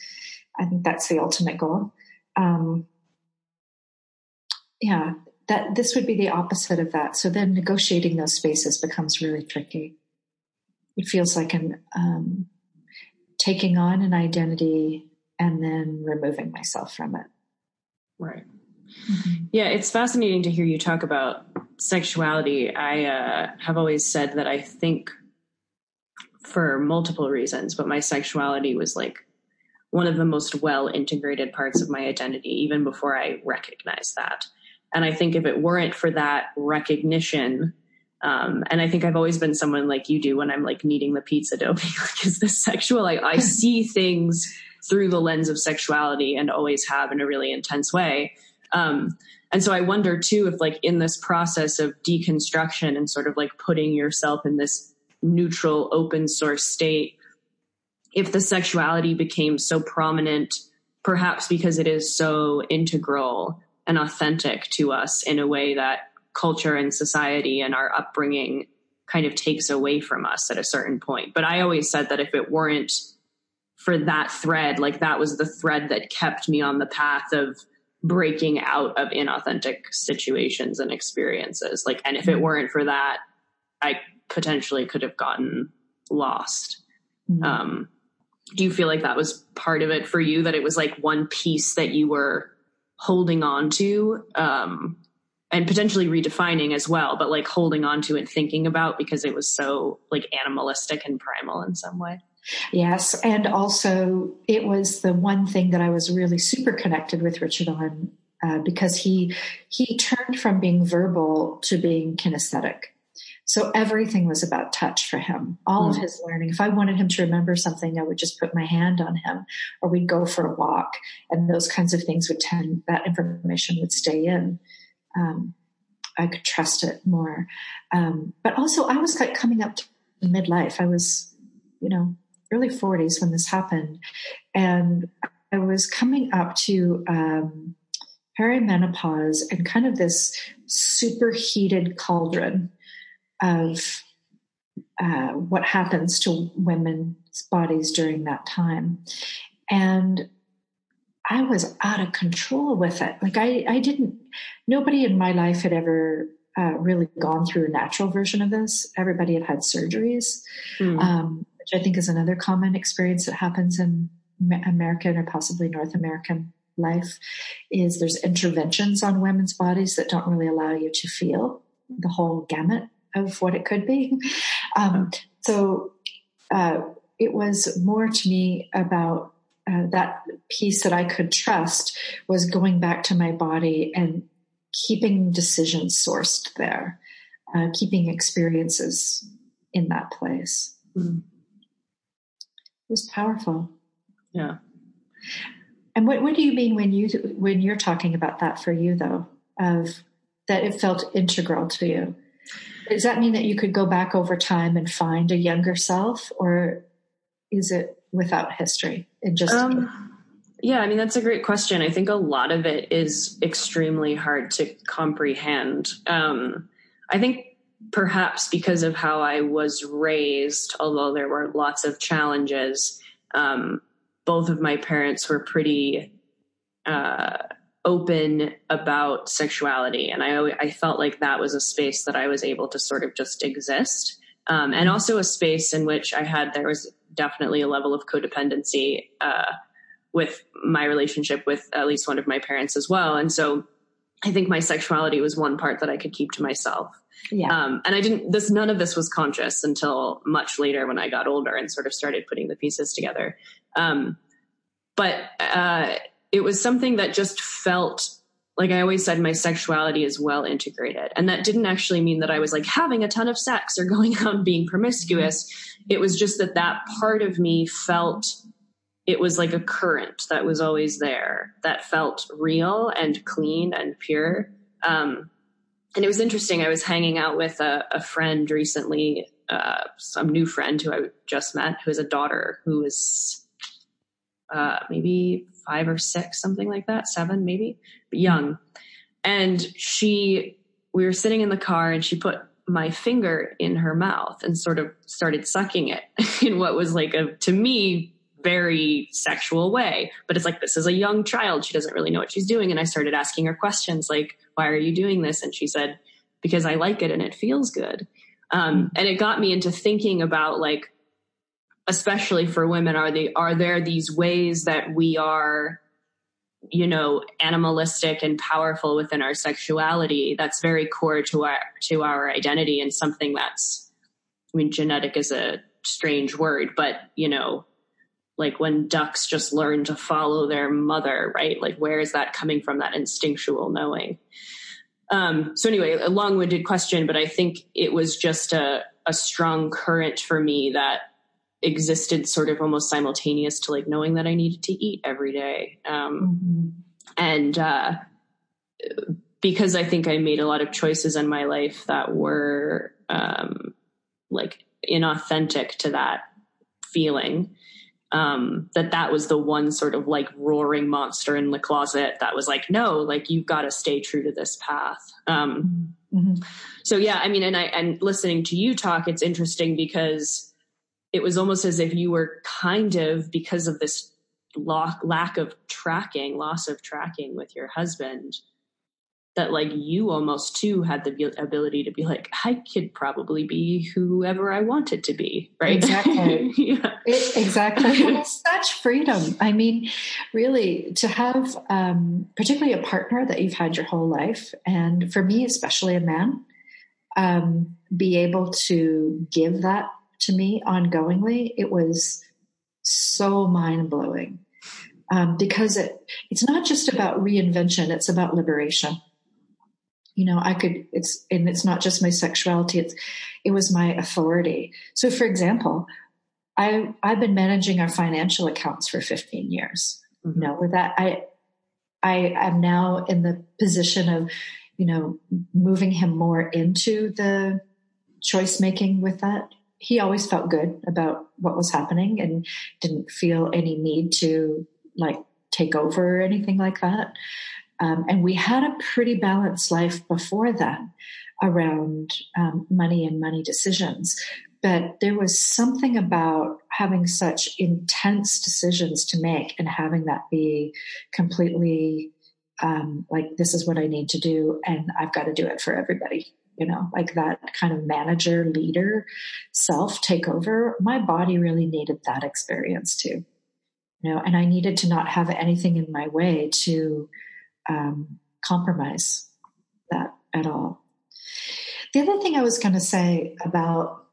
I think that's the ultimate goal. Um, yeah, that this would be the opposite of that. So then negotiating those spaces becomes really tricky. It feels like an um, taking on an identity and then removing myself from it. Right. Mm-hmm. Yeah, it's fascinating to hear you talk about sexuality. I uh, have always said that I think for multiple reasons, but my sexuality was like one of the most well integrated parts of my identity, even before I recognized that. And I think if it weren't for that recognition, um, and I think I've always been someone like you do when I'm like kneading the pizza dough, <laughs> like, is this sexual? Like, I <laughs> see things through the lens of sexuality and always have in a really intense way. Um, and so I wonder too if, like, in this process of deconstruction and sort of like putting yourself in this neutral, open source state, if the sexuality became so prominent, perhaps because it is so integral and authentic to us in a way that culture and society and our upbringing kind of takes away from us at a certain point. But I always said that if it weren't for that thread, like that was the thread that kept me on the path of breaking out of inauthentic situations and experiences. Like, and if it mm-hmm. weren't for that, I potentially could have gotten lost. Mm-hmm. Um, do you feel like that was part of it for you? That it was like one piece that you were holding on to, um, and potentially redefining as well, but like holding on to and thinking about because it was so like animalistic and primal in some way. Yes. And also, it was the one thing that I was really super connected with Richard on uh, because he he turned from being verbal to being kinesthetic. So everything was about touch for him. All mm. of his learning. If I wanted him to remember something, I would just put my hand on him, or we'd go for a walk, and those kinds of things would tend that information would stay in. Um, I could trust it more. Um, but also, I was like coming up to midlife. I was, you know, early 40s when this happened. And I was coming up to um, perimenopause and kind of this superheated cauldron of uh, what happens to women's bodies during that time. And I was out of control with it. Like I, I didn't, nobody in my life had ever uh, really gone through a natural version of this. Everybody had had surgeries. Mm. Um, which I think is another common experience that happens in American or possibly North American life, is there's interventions on women's bodies that don't really allow you to feel the whole gamut of what it could be. <laughs> Um, so uh, it was more to me about uh, that piece that I could trust was going back to my body and keeping decisions sourced there, uh, keeping experiences in that place. Mm-hmm was powerful. Yeah. And what, what do you mean when you when you're talking about that for you though? Of that it felt integral to you. Does that mean that you could go back over time and find a younger self, or is it without history and just? Um, Yeah, I mean, that's a great question. I think a lot of it is extremely hard to comprehend. Um, I think perhaps because of how I was raised, although there were lots of challenges, um, both of my parents were pretty uh, open about sexuality. And I, I felt like that was a space that I was able to sort of just exist. Um, and also a space in which I had, there was definitely a level of codependency. Uh, with my relationship with at least one of my parents as well. And so I think my sexuality was one part that I could keep to myself. Yeah. Um, and I didn't, this, none of this was conscious until much later when I got older and sort of started putting the pieces together. Um, but, uh, it was something that just felt like I always said, my sexuality is well integrated. And that didn't actually mean that I was like having a ton of sex or <laughs> going out and being promiscuous. It was just that that part of me felt it was like a current that was always there that felt real and clean and pure. Um, and it was interesting. I was hanging out with a, a friend recently, uh, some new friend who I just met, who has a daughter who is uh, maybe five or six, something like that, seven maybe, but young. And she, we were sitting in the car, and she put my finger in her mouth and sort of started sucking it <laughs> in what was like a to me very sexual way. But it's like, this is a young child. She doesn't really know what she's doing. And I started asking her questions like, why are you doing this? And she said, because I like it and it feels good. Um, and it got me into thinking about like, especially for women, are they, are there these ways that we are, you know, animalistic and powerful within our sexuality that's very core to our, to our identity and something that's, I mean, genetic is a strange word, but you know, like when ducks just learn to follow their mother, right? Like where is that coming from? That instinctual knowing. Um, so anyway, a long-winded question, but I think it was just a, a strong current for me that existed sort of almost simultaneous to like knowing that I needed to eat every day. Um, mm-hmm. and, uh, because I think I made a lot of choices in my life that were, um, like inauthentic to that feeling um, that that was the one sort of like roaring monster in the closet that was like, no, like you've got to stay true to this path. Um, mm-hmm. So yeah, I mean, and I and listening to you talk, it's interesting because it was almost as if you were kind of because of this lack of tracking, loss of tracking with your husband that like you almost too had the ability to be like i could probably be whoever i wanted to be right? Exactly. <laughs> Yeah. It, exactly. <laughs> Such freedom. I mean really to have um, particularly a partner that you've had your whole life and for me especially a man um, be able to give that to me ongoingly it was so mind-blowing. Um, because it, it's not just about reinvention it's about liberation you know i could it's and it's not just my sexuality it's it was my authority. So for example i i've been managing our financial accounts for 15 years. Mm-hmm. you know with that i i am now in the position of you know moving him more into the choice making with that. He always felt good about what was happening and didn't feel any need to like take over or anything like that um, and we had a pretty balanced life before that around um, money and money decisions. But there was something about having such intense decisions to make and having that be completely um, like, this is what I need to do, and I've got to do it for everybody. You know, like that kind of manager, leader, self take over. My body really needed that experience too. You know, and I needed to not have anything in my way to um, compromise that at all. The other thing I was going to say about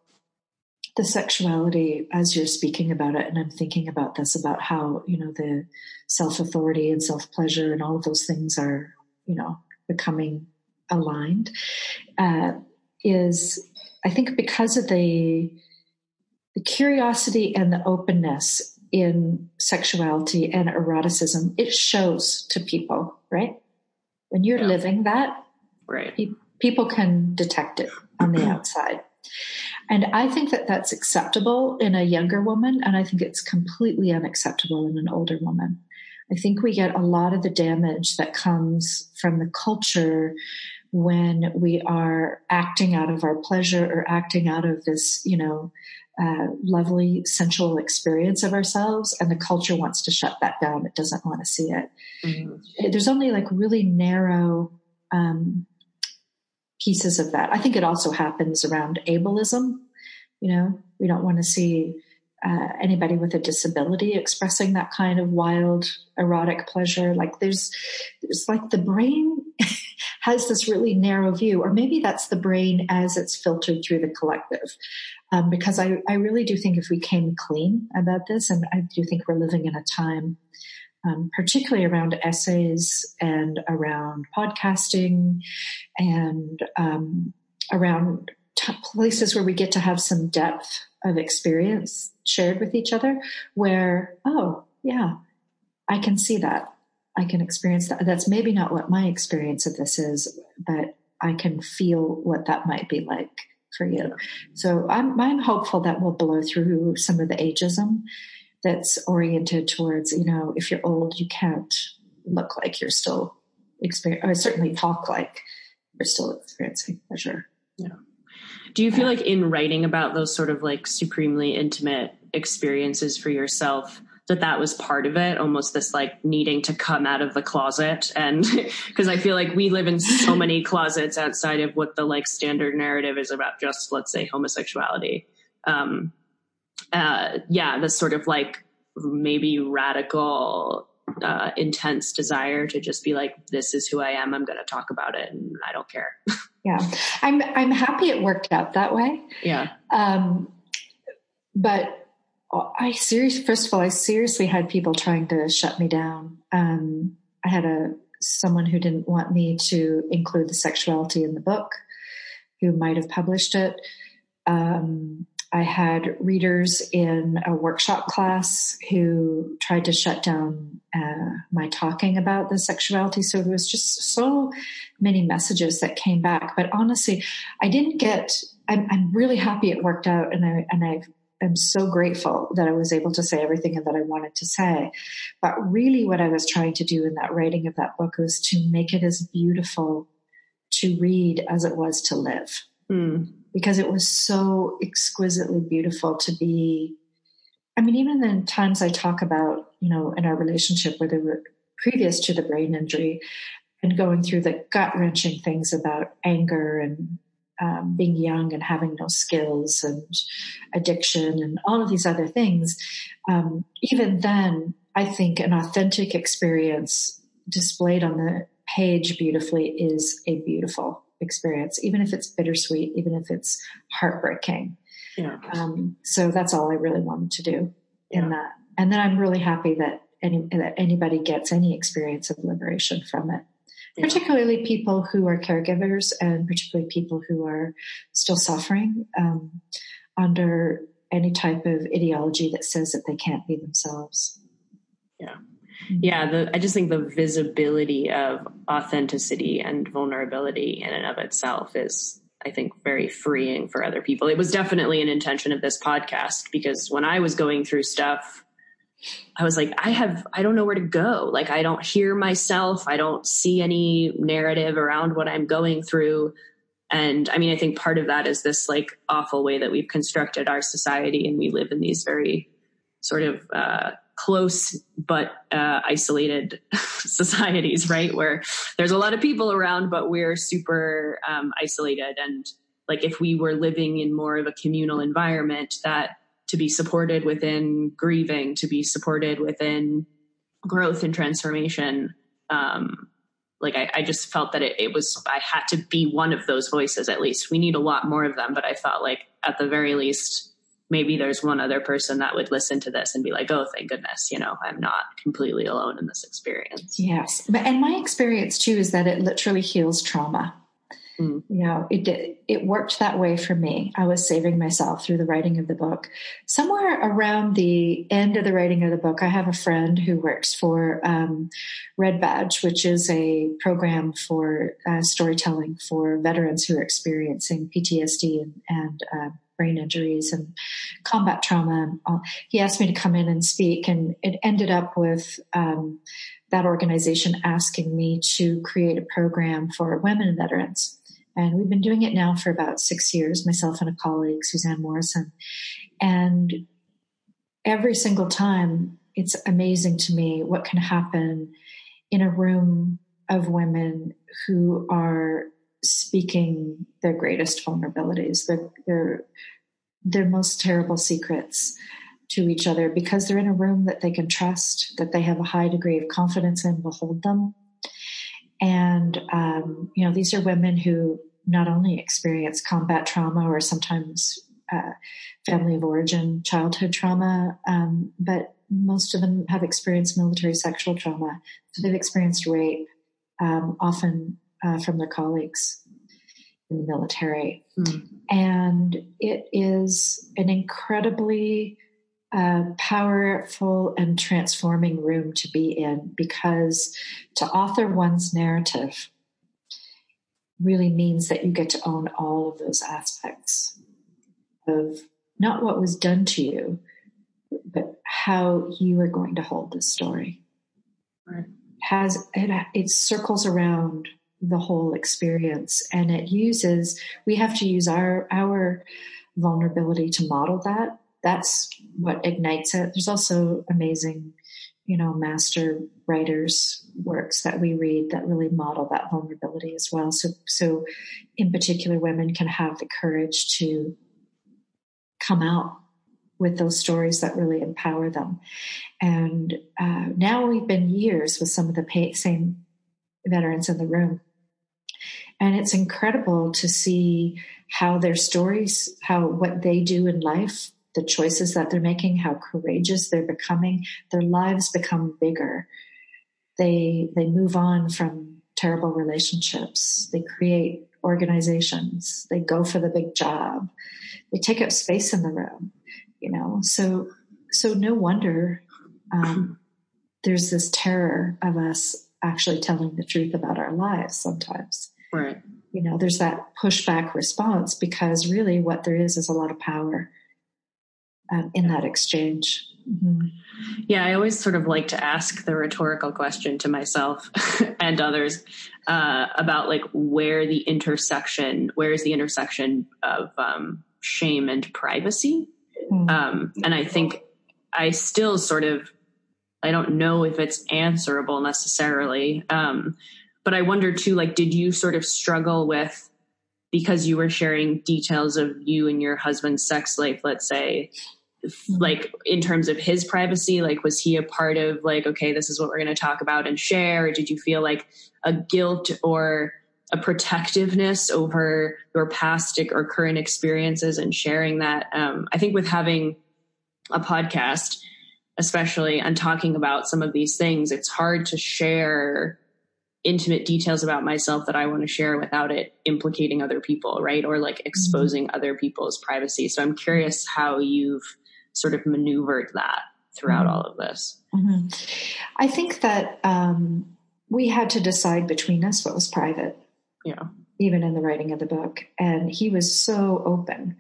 the sexuality as you're speaking about it, and I'm thinking about this about how, you know, the self authority and self pleasure and all of those things are, you know, becoming aligned, uh, is I think because of the, the curiosity and the openness in sexuality and eroticism, it shows to people, right? When you're yeah. living that, right. Pe- people can detect it on the <clears throat> outside. And I think that that's acceptable in a younger woman, and I think it's completely unacceptable in an older woman. I think we get a lot of the damage that comes from the culture when we are acting out of our pleasure or acting out of this, you know, uh, lovely sensual experience of ourselves, and the culture wants to shut that down. It doesn't want to see it. Mm-hmm. There's only like really narrow um, pieces of that. I think it also happens around ableism. You know, we don't want to see uh, anybody with a disability expressing that kind of wild erotic pleasure. Like there's, there's like the brain <laughs> has this really narrow view, or maybe that's the brain as it's filtered through the collective. Um, because I, I really do think if we came clean about this, and I do think we're living in a time, um, particularly around essays and around podcasting and um, around t- places where we get to have some depth of experience shared with each other, where, oh, yeah, I can see that. I can experience that. That's maybe not what my experience of this is, but I can feel what that might be like for you. So I'm, I'm hopeful that we'll blow through some of the ageism that's oriented towards, you know, if you're old, you can't look like you're still experiencing, or certainly talk like you're still experiencing pleasure. Yeah. Do you feel like in writing about those sort of like supremely intimate experiences for yourself, that that was part of it almost this like needing to come out of the closet. And <laughs> because i feel like we live in so many <laughs> closets outside of what the like standard narrative is about just let's say homosexuality. Um uh yeah this sort of like maybe radical uh intense desire to just be like this is who i am i'm going to talk about it and i don't care. <laughs> Yeah. I'm i'm happy it worked out that way. Yeah. Um but I seriously, first of all, I seriously had people trying to shut me down. Um, I had a someone who didn't want me to include the sexuality in the book, who might have published it. Um, I had readers in a workshop class who tried to shut down uh, my talking about the sexuality. So there was just so many messages that came back. But honestly, I didn't get. I'm, I'm really happy it worked out, and I and I've am so grateful that I was able to say everything that I wanted to say. But really, what I was trying to do in that writing of that book was to make it as beautiful to read as it was to live. Mm. Because it was so exquisitely beautiful to be. I mean, even in times I talk about, you know, in our relationship where they were previous to the brain injury and going through the gut wrenching things about anger and um, being young and having no skills and addiction and all of these other things, um, even then, I think an authentic experience displayed on the page beautifully is a beautiful experience, even if it's bittersweet, even if it's heartbreaking. Yeah. Um, so that's all I really wanted to do in yeah. that. And then I'm really happy that any, that anybody gets any experience of liberation from it. Particularly people who are caregivers and particularly people who are still suffering um, under any type of ideology that says that they can't be themselves. Yeah. Yeah, the, I just think the visibility of authenticity and vulnerability in and of itself is, I think, very freeing for other people. It was definitely an intention of this podcast because when I was going through stuff, I was like, I have, I don't know where to go. Like, I don't hear myself. I don't see any narrative around what I'm going through. And I mean, I think part of that is this like awful way that we've constructed our society and we live in these very sort of, uh, close but uh, isolated <laughs> societies, right? Where there's a lot of people around, but we're super um, isolated. And like if we were living in more of a communal environment, that to be supported within grieving, to be supported within growth and transformation. Um, like I, I, just felt that it, it, was I had to be one of those voices at least. We need a lot more of them, but I felt like at the very least, maybe there's one other person that would listen to this and be like, "Oh, thank goodness, you know, I'm not completely alone in this experience." Yes, but and my experience too is that it literally heals trauma. Mm. You know, it did, it worked that way for me. I was saving myself through the writing of the book. Somewhere around the end of the writing of the book, I have a friend who works for um, Red Badge, which is a program for uh, storytelling for veterans who are experiencing PTSD and, and uh, brain injuries and combat trauma. He asked me to come in and speak, and it ended up with um, that organization asking me to create a program for women veterans. And we've been doing it now for about six years, myself and a colleague, Suzanne Morrison. And every single time, it's amazing to me what can happen in a room of women who are speaking their greatest vulnerabilities, their, their, their most terrible secrets to each other because they're in a room that they can trust, that they have a high degree of confidence in will hold them. And, um, you know, these are women who not only experience combat trauma or sometimes uh, family of origin childhood trauma, um, but most of them have experienced military sexual trauma. So they've experienced rape, um, often uh, from their colleagues in the military. Mm. And it is an incredibly uh, powerful and transforming room to be in because to author one's narrative really means that you get to own all of those aspects of not what was done to you, but how you are going to hold this story. Right. Has it, it circles around the whole experience and it uses we have to use our our vulnerability to model that that's what ignites it there's also amazing you know master writers works that we read that really model that vulnerability as well. So so in particular women can have the courage to come out with those stories that really empower them. And uh, now we've been years with some of the same veterans in the room. And it's incredible to see how their stories, how what they do in life, the choices that they're making, how courageous they're becoming, their lives become bigger. They, they move on from terrible relationships. They create organizations. They go for the big job. They take up space in the room, you know, so, so no wonder, um, there's this terror of us actually telling the truth about our lives sometimes. Right. You know, there's that pushback response because really what there is is a lot of power um, in that exchange. Mm-hmm. Yeah, I always sort of like to ask the rhetorical question to myself <laughs> and others uh, about like where the intersection, where is the intersection of um, shame and privacy? Mm-hmm. Um, and I think I still sort of, I don't know if it's answerable necessarily. Um, but I wonder too, like, did you sort of struggle with because you were sharing details of you and your husband's sex life, let's say. Like in terms of his privacy, like, was he a part of like, okay, this is what we're going to talk about and share? Or did you feel like a guilt or a protectiveness over your past or current experiences and sharing that? Um, I think with having a podcast, especially and talking about some of these things, it's hard to share intimate details about myself that I want to share without it implicating other people, right? Or like exposing mm-hmm. other people's privacy. So I'm curious how you've sort of maneuvered that throughout mm-hmm. all of this. Mm-hmm. I think that um, we had to decide between us what was private. Yeah. Even in the writing of the book. And he was so open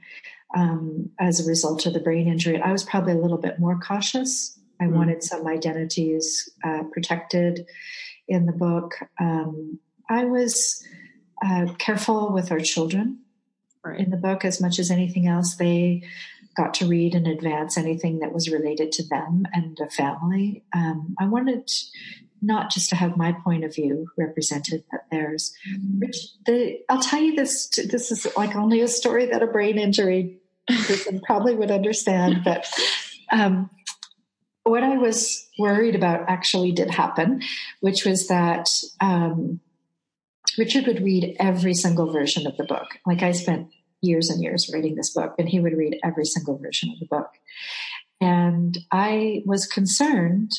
um, as a result of the brain injury. I was probably a little bit more cautious. I mm-hmm. wanted some identities uh, protected in the book. Um, I was uh, careful with our children right. in the book as much as anything else. They got to read in advance anything that was related to them and the family. Um, I wanted not just to have my point of view represented, but theirs. Mm-hmm. Rich, the, I'll tell you this. This is like only a story that a brain injury person <laughs> probably would understand, but um, what I was worried about actually did happen, which was that um, Richard would read every single version of the book. Like I spent years and years writing this book, and he would read every single version of the book. And I was concerned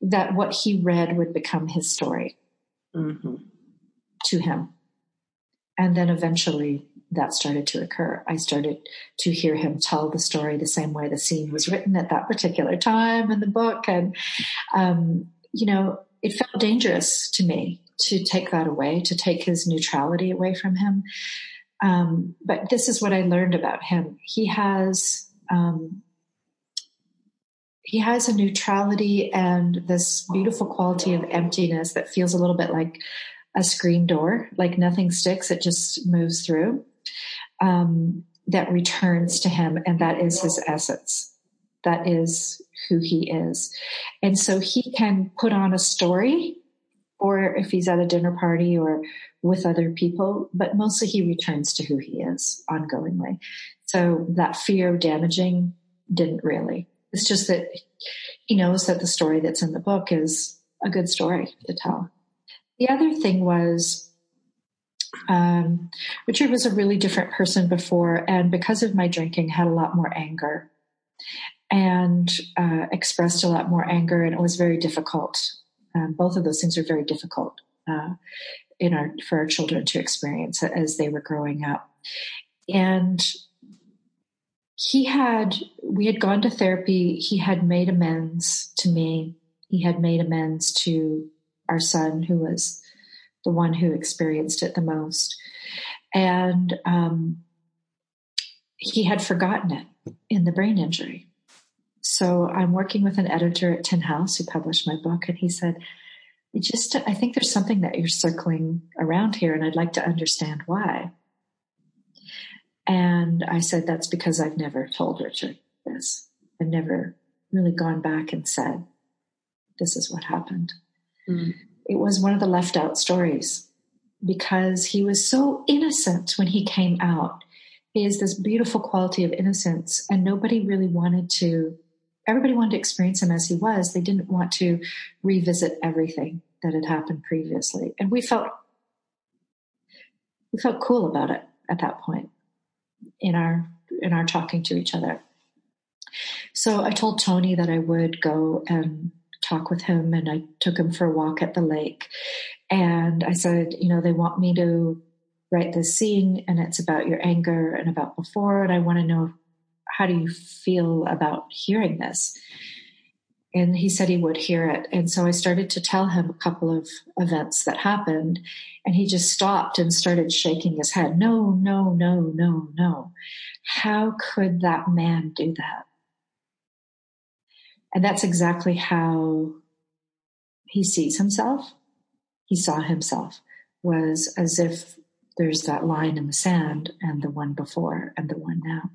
that what he read would become his story mm-hmm. to him. And then eventually that started to occur. I started to hear him tell the story the same way the scene was written at that particular time in the book. And, um, you know, it felt dangerous to me to take that away, to take his neutrality away from him. Um, but this is what I learned about him. He has um, he has a neutrality and this beautiful quality of emptiness that feels a little bit like a screen door, like nothing sticks; it just moves through. Um, that returns to him, and that is his essence. That is who he is, and so he can put on a story or if he's at a dinner party or with other people, but mostly he returns to who he is ongoingly. So that fear of damaging didn't really. It's just that he knows that the story that's in the book is a good story to tell. The other thing was um, Richard was a really different person before, and because of my drinking, had a lot more anger and uh, expressed a lot more anger, and it was very difficult um, both of those things are very difficult uh, in our for our children to experience as they were growing up. And he had we had gone to therapy. He had made amends to me. He had made amends to our son, who was the one who experienced it the most, and um, he had forgotten it in the brain injury. So I'm working with an editor at Tin House who published my book, and he said, "I just I think there's something that you're circling around here, and I'd like to understand why." And I said, "That's because I've never told Richard this. I've never really gone back and said, this is what happened." Mm. It was one of the left out stories because he was so innocent when he came out. He has this beautiful quality of innocence, and nobody really wanted to everybody wanted to experience him as he was. They didn't want to revisit everything that had happened previously. And we felt we felt cool about it at that point in our in our talking to each other. So I told Tony that I would go and talk with him and I took him for a walk at the lake. And I said, you know, they want me to write this scene and it's about your anger and about before and I want to know how do you feel about hearing this? And he said he would hear it. And so I started to tell him a couple of events that happened. And he just stopped and started shaking his head. No, no, no, no, no. How could that man do that? And that's exactly how he sees himself. He saw himself was as if there's that line in the sand and the one before and the one now.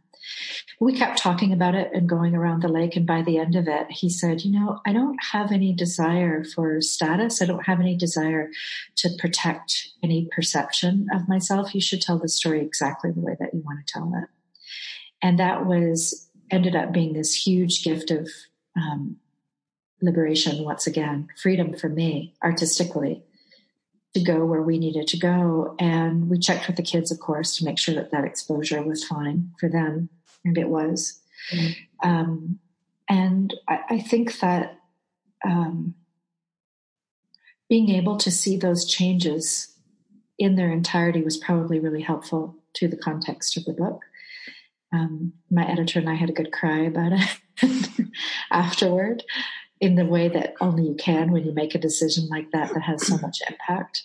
We kept talking about it and going around the lake. And by the end of it, he said, You know, I don't have any desire for status. I don't have any desire to protect any perception of myself. You should tell the story exactly the way that you want to tell it. And that was ended up being this huge gift of um, liberation once again, freedom for me artistically to go where we needed to go. And we checked with the kids, of course, to make sure that that exposure was fine for them. And it was. Mm-hmm. Um, and I, I, think that um, being able to see those changes in their entirety was probably really helpful to the context of the book. Um, my editor and I had a good cry about it <laughs> afterward in the way that only you can when you make a decision like that that has so much impact.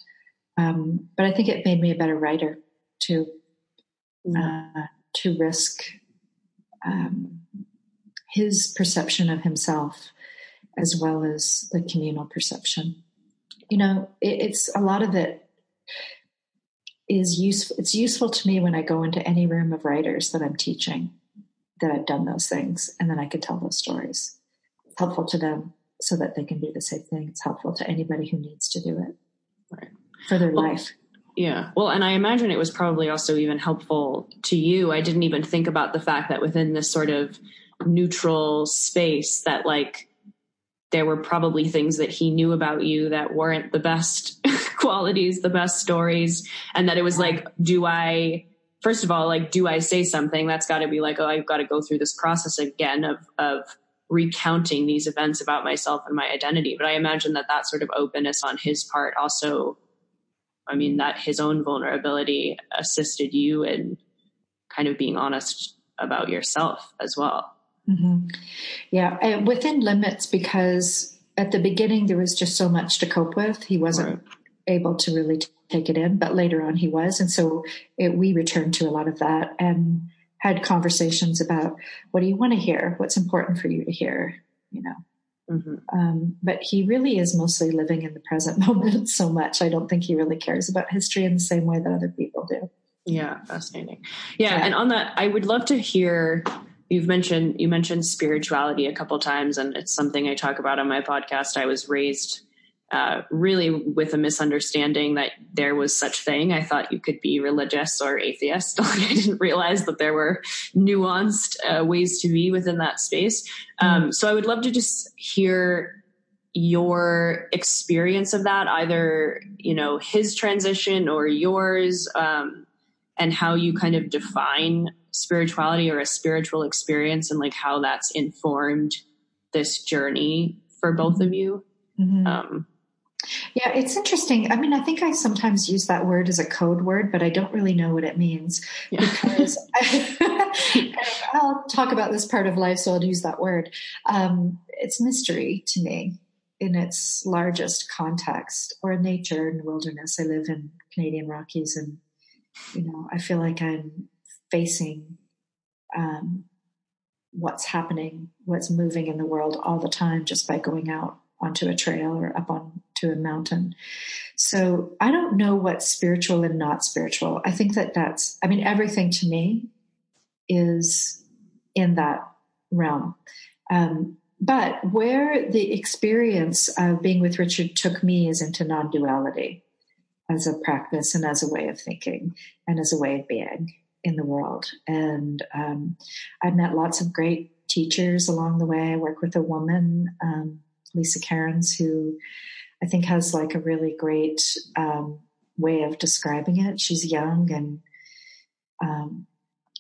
Um, but I think it made me a better writer to uh, to risk um, his perception of himself as well as the communal perception. You know, it, it's a lot of it is useful. It's useful to me when I go into any room of writers that I'm teaching that I've done those things and then I can tell those stories helpful to them so that they can do the same thing. It's helpful to anybody who needs to do it right. for their well, life. Yeah. Well, and I imagine it was probably also even helpful to you. I didn't even think about the fact that within this sort of neutral space that like there were probably things that he knew about you that weren't the best <laughs> qualities, the best stories, and that it was like, do I first of all, like, do I say something? That's got to be like, oh, I've got to go through this process again of of recounting these events about myself and my identity. But I imagine that that sort of openness on his part also, I mean, that his own vulnerability assisted you in kind of being honest about yourself as well. Mm-hmm. Yeah, within limits because at the beginning there was just so much to cope with. He wasn't. Right. able to really take it in, but later on he was. And so it, we returned to a lot of that and had conversations about what do you want to hear? What's important for you to hear? You know. Mm-hmm. Um, but he really is mostly living in the present <laughs> moment so much. I don't think he really cares about history in the same way that other people do. Yeah, fascinating. Yeah, yeah. and on that, I would love to hear. You've mentioned you mentioned spirituality a couple times, and it's something I talk about on my podcast. I was raised uh, really with a misunderstanding that there was such thing. I thought you could be religious or atheist. <laughs> I didn't realize that there were nuanced uh, ways to be within that space. Um, so I would love to just hear your experience of that, either you know his transition or yours, um, and how you kind of define spirituality or a spiritual experience, and like how that's informed this journey for both of you. Mm-hmm. Um, yeah, it's interesting. I mean, I think I sometimes use that word as a code word, but I don't really know what it means yeah. because <laughs> <laughs> I, will talk about this part of life, so I'll use that word. Um, it's mystery to me in its largest context, or nature and wilderness. I live in Canadian Rockies, and you know, I feel like I'm facing um, what's happening, what's moving in the world all the time, just by going out onto a trail or up onto a mountain. So I don't know what's spiritual and not spiritual. I think that that's, I mean, everything to me is in that realm. Um, but where the experience of being with Richard took me is into non duality as a practice and as a way of thinking and as a way of being in the world. And um, I've met lots of great teachers along the way. I work with a woman um, Lisa Cairns, who I think has like a really great um, way of describing it. She's young and um,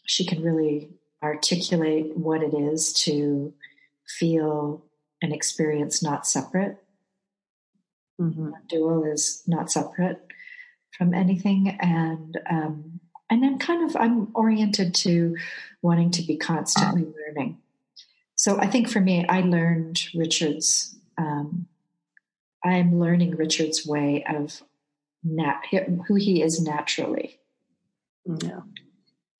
she can really articulate what it is to feel an experience not separate. Mm-hmm. Dual is not separate from anything, and um, and then kind of I'm oriented to wanting to be constantly learning. So I think for me, I learned Richard's um, I'm learning Richard's way of nat- who he is naturally yeah.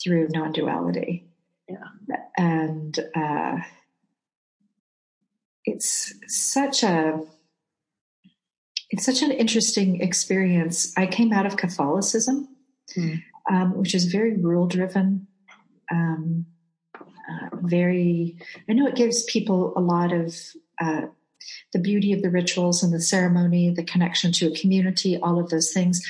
through non duality. Yeah. And uh, it's such a it's such an interesting experience. I came out of Catholicism, mm. um, which is very rule driven, um, uh, very. I know it gives people a lot of uh, the beauty of the rituals and the ceremony, the connection to a community, all of those things.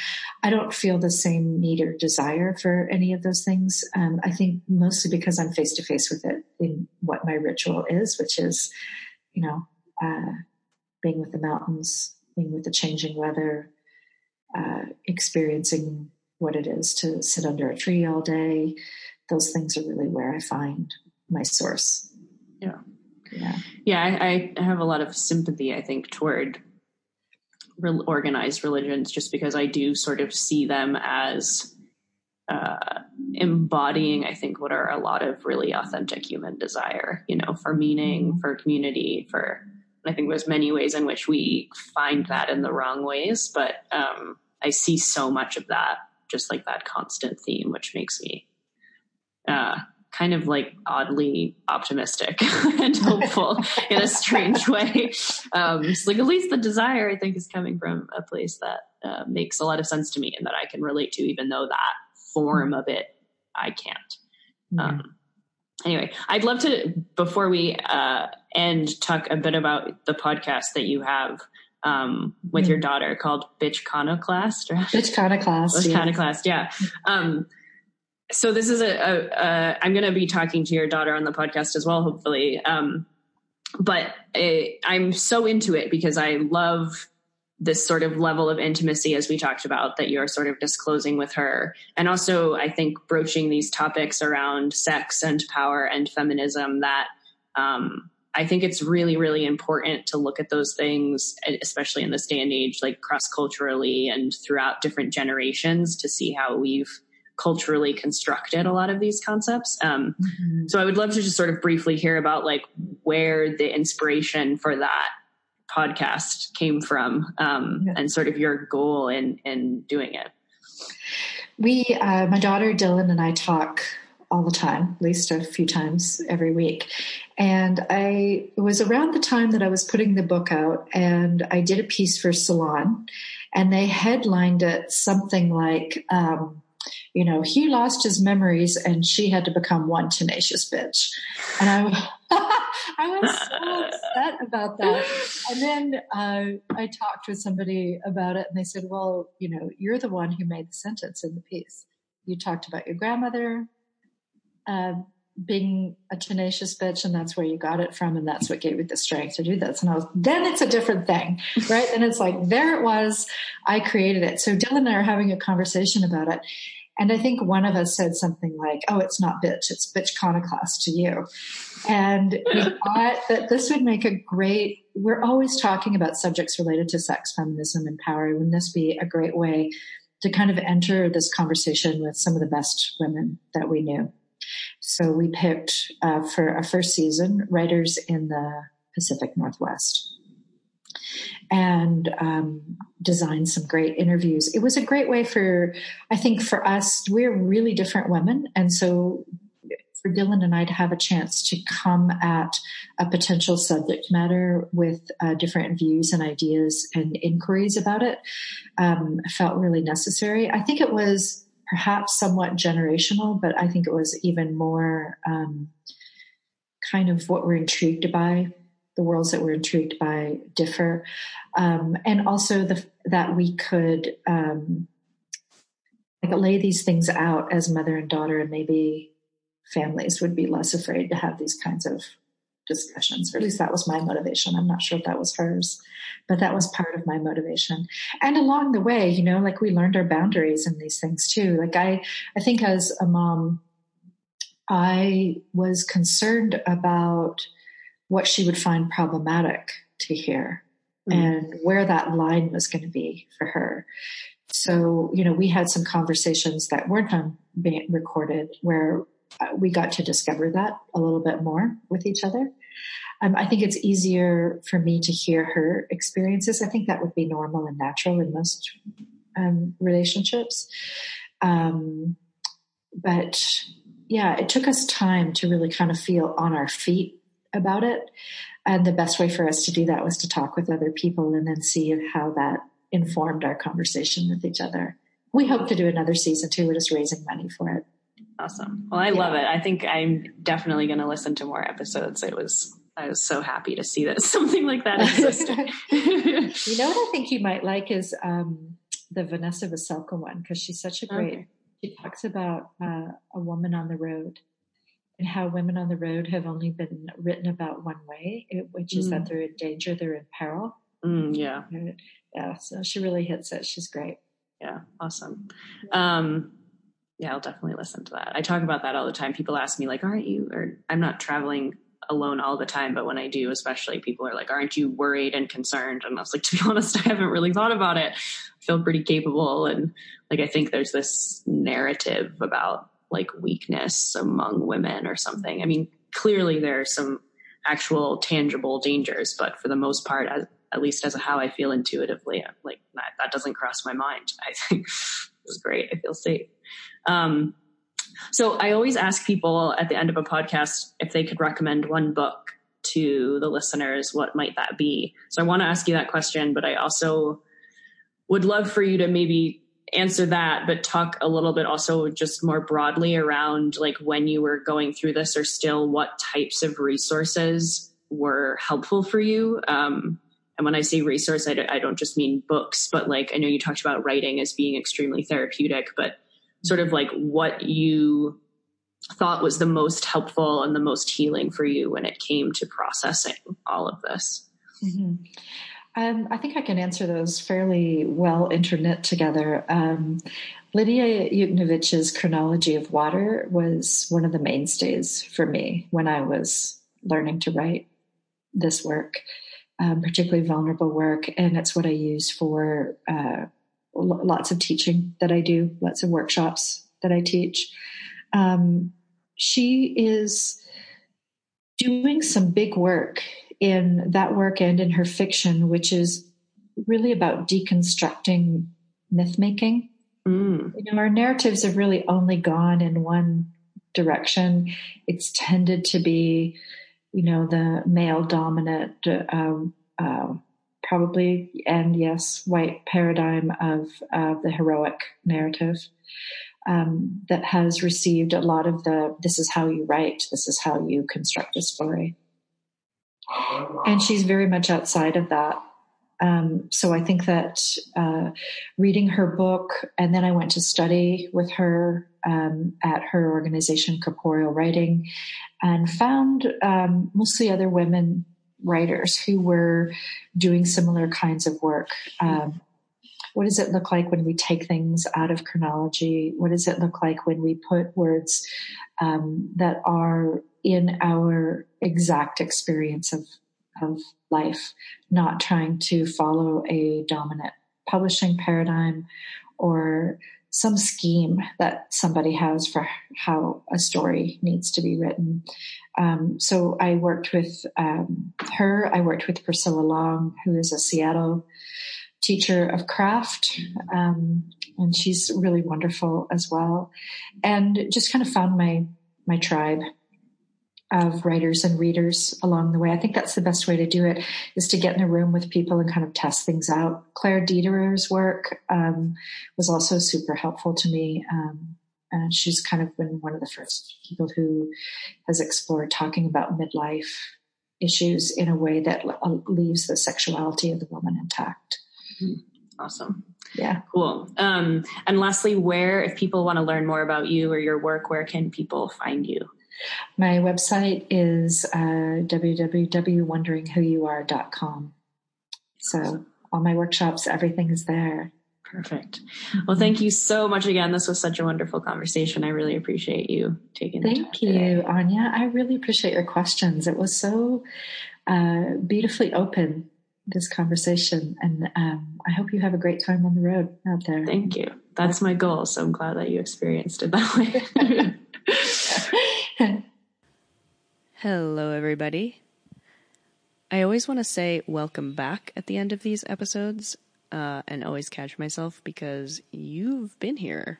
I don't feel the same need or desire for any of those things. Um, I think mostly because I'm face to face with it in what my ritual is, which is, you know, uh, being with the mountains, being with the changing weather, uh, experiencing what it is to sit under a tree all day. Those things are really where I find my source. Yeah yeah yeah I, I, have a lot of sympathy i think toward re- organized religions just because i do sort of see them as uh, embodying i think what are a lot of really authentic human desire you know for meaning mm-hmm. for community for i think there's many ways in which we find that in the wrong ways but um, i see so much of that just like that constant theme which makes me uh, kind of like oddly optimistic <laughs> and hopeful in a strange way. Um, it's like at least the desire I think is coming from a place that uh, makes a lot of sense to me and that I can relate to, even though that form of it I can't. Um, anyway, I'd love to before we uh, end talk a bit about the podcast that you have um, with mm-hmm. your daughter called Bitch Iconoclast. Bitch Iconoclast. Bitch yeah. yeah. Um, so this is a, a, a I'm going to be talking to your daughter on the podcast as well, hopefully. Um, but it, I'm so into it because I love this sort of level of intimacy as we talked about that you're sort of disclosing with her and also i think broaching these topics around sex and power and feminism that um, i think it's really really important to look at those things especially in this day and age like cross culturally and throughout different generations to see how we've culturally constructed a lot of these concepts. Um, mm-hmm. So I would love to just sort of briefly hear about like where the inspiration for that podcast came from um, yeah. and sort of your goal in in doing it. We, uh, my daughter Dylan and I talk all the time, at least a few times every week. And I it was around the time that I was putting the book out, and I did a piece for Salon, and they headlined it something like. Um, you know, he lost his memories and she had to become one tenacious bitch. And I, <laughs> I was so upset about that. And then uh, I talked with somebody about it and they said, well, you know, you're the one who made the sentence in the piece. You talked about your grandmother uh, being a tenacious bitch and that's where you got it from and that's what gave you the strength to do this and I was then it's a different thing right then it's like there it was I created it so Dylan and I are having a conversation about it and I think one of us said something like, oh, it's not bitch, it's bitch iconoclast to you. And we <laughs> thought that this would make a great, we're always talking about subjects related to sex, feminism, and power. Wouldn't this be a great way to kind of enter this conversation with some of the best women that we knew? So we picked uh, for our first season writers in the Pacific Northwest and um, designed some great interviews. It was a great way for, I think, for us, we're really different women. And so for Dylan and I to have a chance to come at a potential subject matter with uh, different views and ideas and inquiries about it um, felt really necessary. I think it was perhaps somewhat generational, but I think it was even more um, kind of what we're intrigued by the worlds that we're intrigued by differ, um, and also the, that we could um, like lay these things out as mother and daughter, and maybe families would be less afraid to have these kinds of discussions. Or at least that was my motivation. I'm not sure if that was hers, but that was part of my motivation. And along the way, you know, like we learned our boundaries in these things too. Like I, I think as a mom, I was concerned about what she would find problematic to hear mm. and where that line was going to be for her. So, you know, we had some conversations that weren't being recorded where uh, we got to discover that a little bit more with each other. Um, I think it's easier for me to hear her experiences. I think that would be normal and natural in most um, relationships. Um, but yeah, it took us time to really kind of feel on our feet about it. And the best way for us to do that was to talk with other people and then see how that informed our conversation with each other. We hope to do another season too. We're just raising money for it. Awesome. Well, I yeah. love it. I think I'm definitely going to listen to more episodes. It was I was so happy to see that <laughs> something like that existed. <laughs> you know what I think you might like is um, the Vanessa Veselka one because she's such a great. Okay. She talks about uh, a woman on the road and how women on the road have only been written about one way, which is mm. that they're in danger, they're in peril. Mm, yeah. Yeah. So she really hits it. She's great. Yeah. Awesome. Um, yeah, I'll definitely listen to that. I talk about that all the time. People ask me like, aren't you, or I'm not traveling alone all the time, but when I do, especially people are like, aren't you worried and concerned? And I was like, <laughs> to be honest, I haven't really thought about it. I feel pretty capable. And like, I think there's this narrative about like weakness among women or something. I mean, clearly there are some actual tangible dangers, but for the most part, as, at least as how I feel intuitively, I'm like that, that doesn't cross my mind. <laughs> I think it's great. I feel safe. Um, so I always ask people at the end of a podcast if they could recommend one book to the listeners. What might that be? So I want to ask you that question, but I also would love for you to maybe answer that, but talk a little bit also just more broadly around like when you were going through this or still what types of resources were helpful for you. Um, and when I say resource, I don't, don't just mean books, but like I know you talked about writing as being extremely therapeutic, but sort of like what you thought was the most helpful and the most healing for you when it came to processing all of this. Mm-hmm. Um, I think I can answer those fairly well interknit together. Um, Lidia Yuknavitch's Chronology of Water was one of the mainstays for me when I was learning to write this work, um, particularly vulnerable work. And it's what I use for uh, lots of teaching that I do, lots of workshops that I teach. Um, she is doing some big work in that work and in her fiction, which is really about deconstructing myth making. Mm. You know, our narratives have really only gone in one direction. It's tended to be, you know, the male dominant, uh, uh, probably, and yes, white paradigm of uh, the heroic narrative. Um, that has received a lot of the this is how you write, this is how you construct a story. And she's very much outside of that. Um, so I think that uh, reading her book, and then I went to study with her um, at her organization, Corporeal Writing, and found um, mostly other women writers who were doing similar kinds of work. Um, what does it look like when we take things out of chronology? What does it look like when we put words um, that are in our exact experience of of life, not trying to follow a dominant publishing paradigm or some scheme that somebody has for how a story needs to be written. Um, so I worked with um, her. I worked with Priscilla Long, who is a Seattle teacher of craft, um, and she's really wonderful as well. And just kind of found my my tribe of writers and readers along the way. I think that's the best way to do it is to get in a room with people and kind of test things out. Claire Dederer's work um, was also super helpful to me. Um, and she's kind of been one of the first people who has explored talking about midlife issues in a way that uh, leaves the sexuality of the woman intact. Mm-hmm. Awesome. Yeah. Cool. Um, and lastly, where, if people want to learn more about you or your work, where can people find you? My website is uh, www.wonderingwhoyouare.com. So all my workshops, everything is there. Perfect. Well, thank you so much again. This was such a wonderful conversation. I really appreciate you taking the Thank you, today. Anya. I really appreciate your questions. It was so uh, beautifully open, this conversation. And um, I hope you have a great time on the road out there. Thank you. That's my goal. So I'm glad that you experienced it that way. <laughs> <laughs> Hello, everybody. I always want to say welcome back at the end of these episodes uh, and always catch myself because you've been here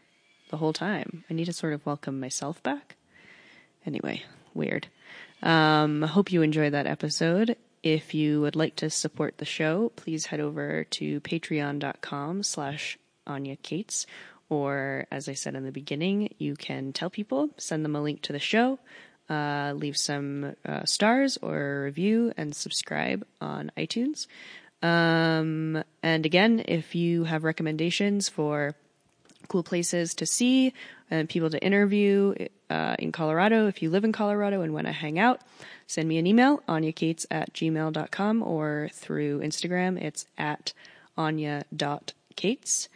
the whole time. I need to sort of welcome myself back. Anyway, weird. Um, I hope you enjoyed that episode. If you would like to support the show, please head over to patreon.com slash Anya Kaats. Or, as I said in the beginning, you can tell people, send them a link to the show, uh, leave some uh, stars or review and subscribe on iTunes. Um, and again, if you have recommendations for cool places to see and people to interview uh, in Colorado, if you live in Colorado and want to hang out, send me an email, anyakaats at gmail.com or through Instagram. It's at anya.kaats.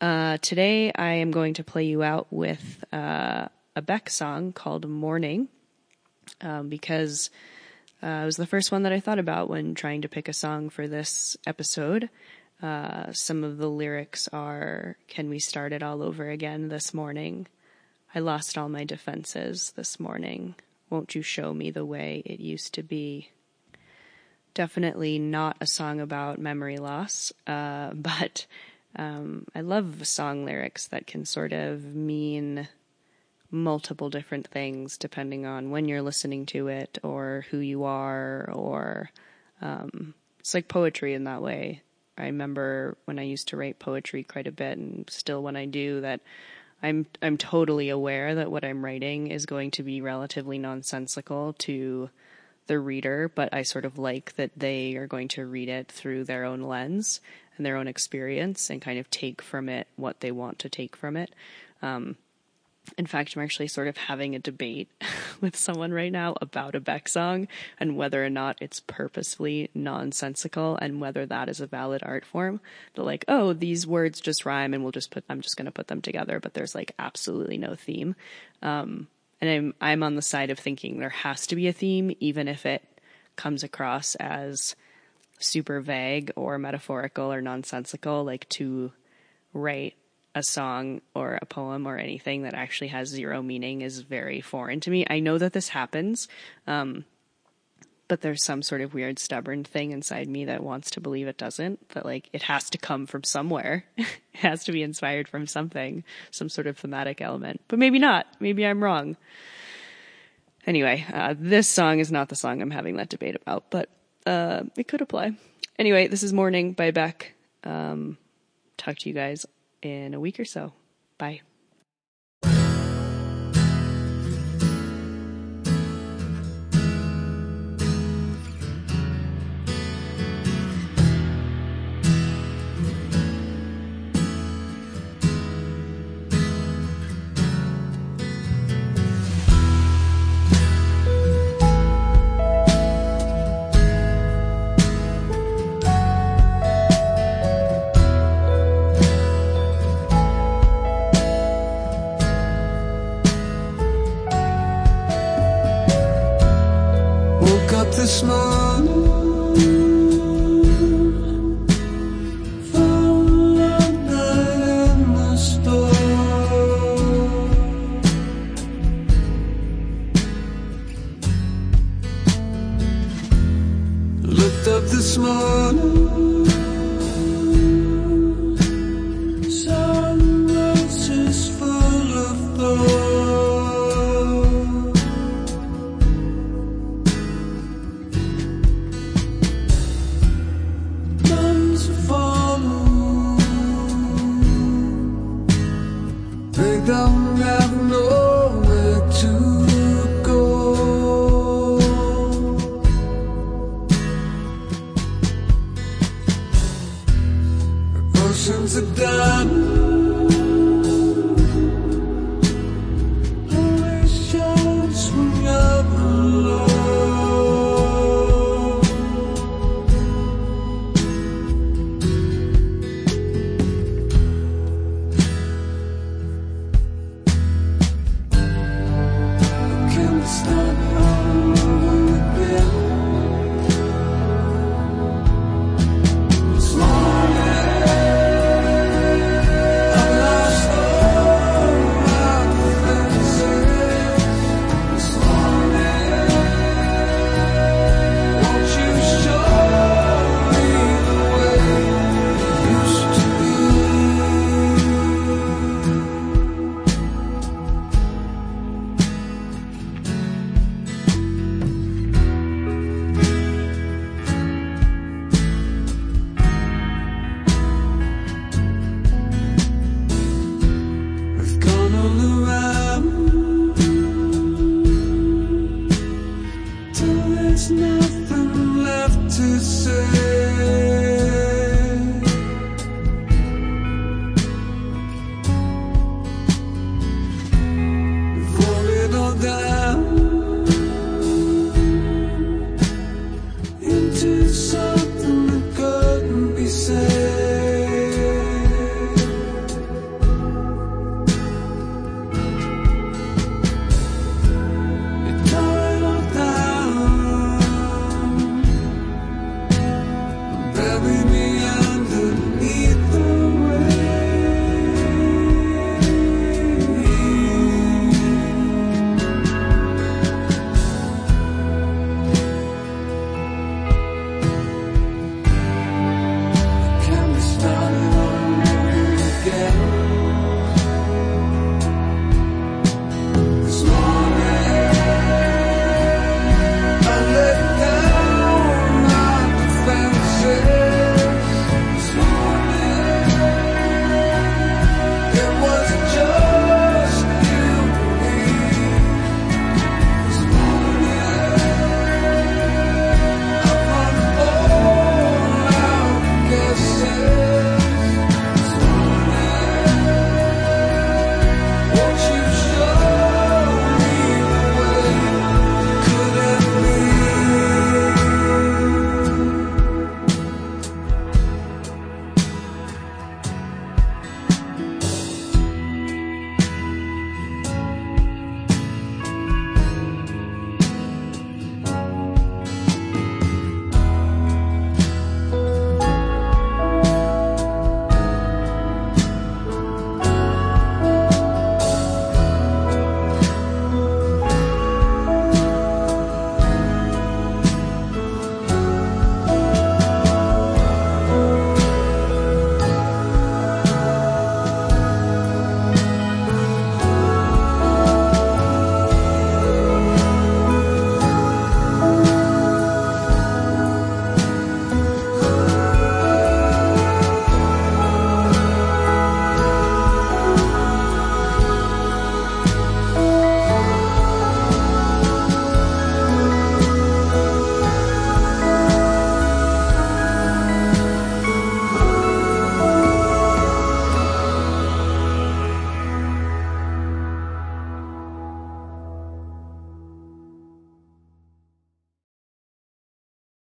Uh, today I am going to play you out with uh, a Beck song called Morning um, because uh, it was the first one that I thought about when trying to pick a song for this episode. Uh, some of the lyrics are Can we start it all over again this morning? I lost all my defenses this morning. Won't you show me the way it used to be? Definitely not a song about memory loss, uh, <laughs> but um, I love song lyrics that can sort of mean multiple different things depending on when you're listening to it or who you are or um, it's like poetry in that way. I remember when I used to write poetry quite a bit and still when I do that I'm I'm totally aware that what I'm writing is going to be relatively nonsensical to the reader, but I sort of like that they are going to read it through their own lens and their own experience and kind of take from it what they want to take from it. Um, in fact, I'm actually sort of having a debate <laughs> with someone right now about a Beck song and whether or not it's purposefully nonsensical and whether that is a valid art form. They're like, oh, these words just rhyme and we'll just put, I'm just going to put them together, but there's like absolutely no theme. Um, and I'm, I'm on the side of thinking there has to be a theme, even if it comes across as super vague or metaphorical or nonsensical, like to write a song or a poem or anything that actually has zero meaning is very foreign to me. I know that this happens, um, but there's some sort of weird stubborn thing inside me that wants to believe it doesn't, that like it has to come from somewhere. <laughs> it has to be inspired from something, some sort of thematic element. But maybe not. Maybe I'm wrong. Anyway, uh, this song is not the song I'm having that debate about, but uh, it could apply. Anyway, this is Morning by Beck. Um, talk to you guys in a week or so. Bye.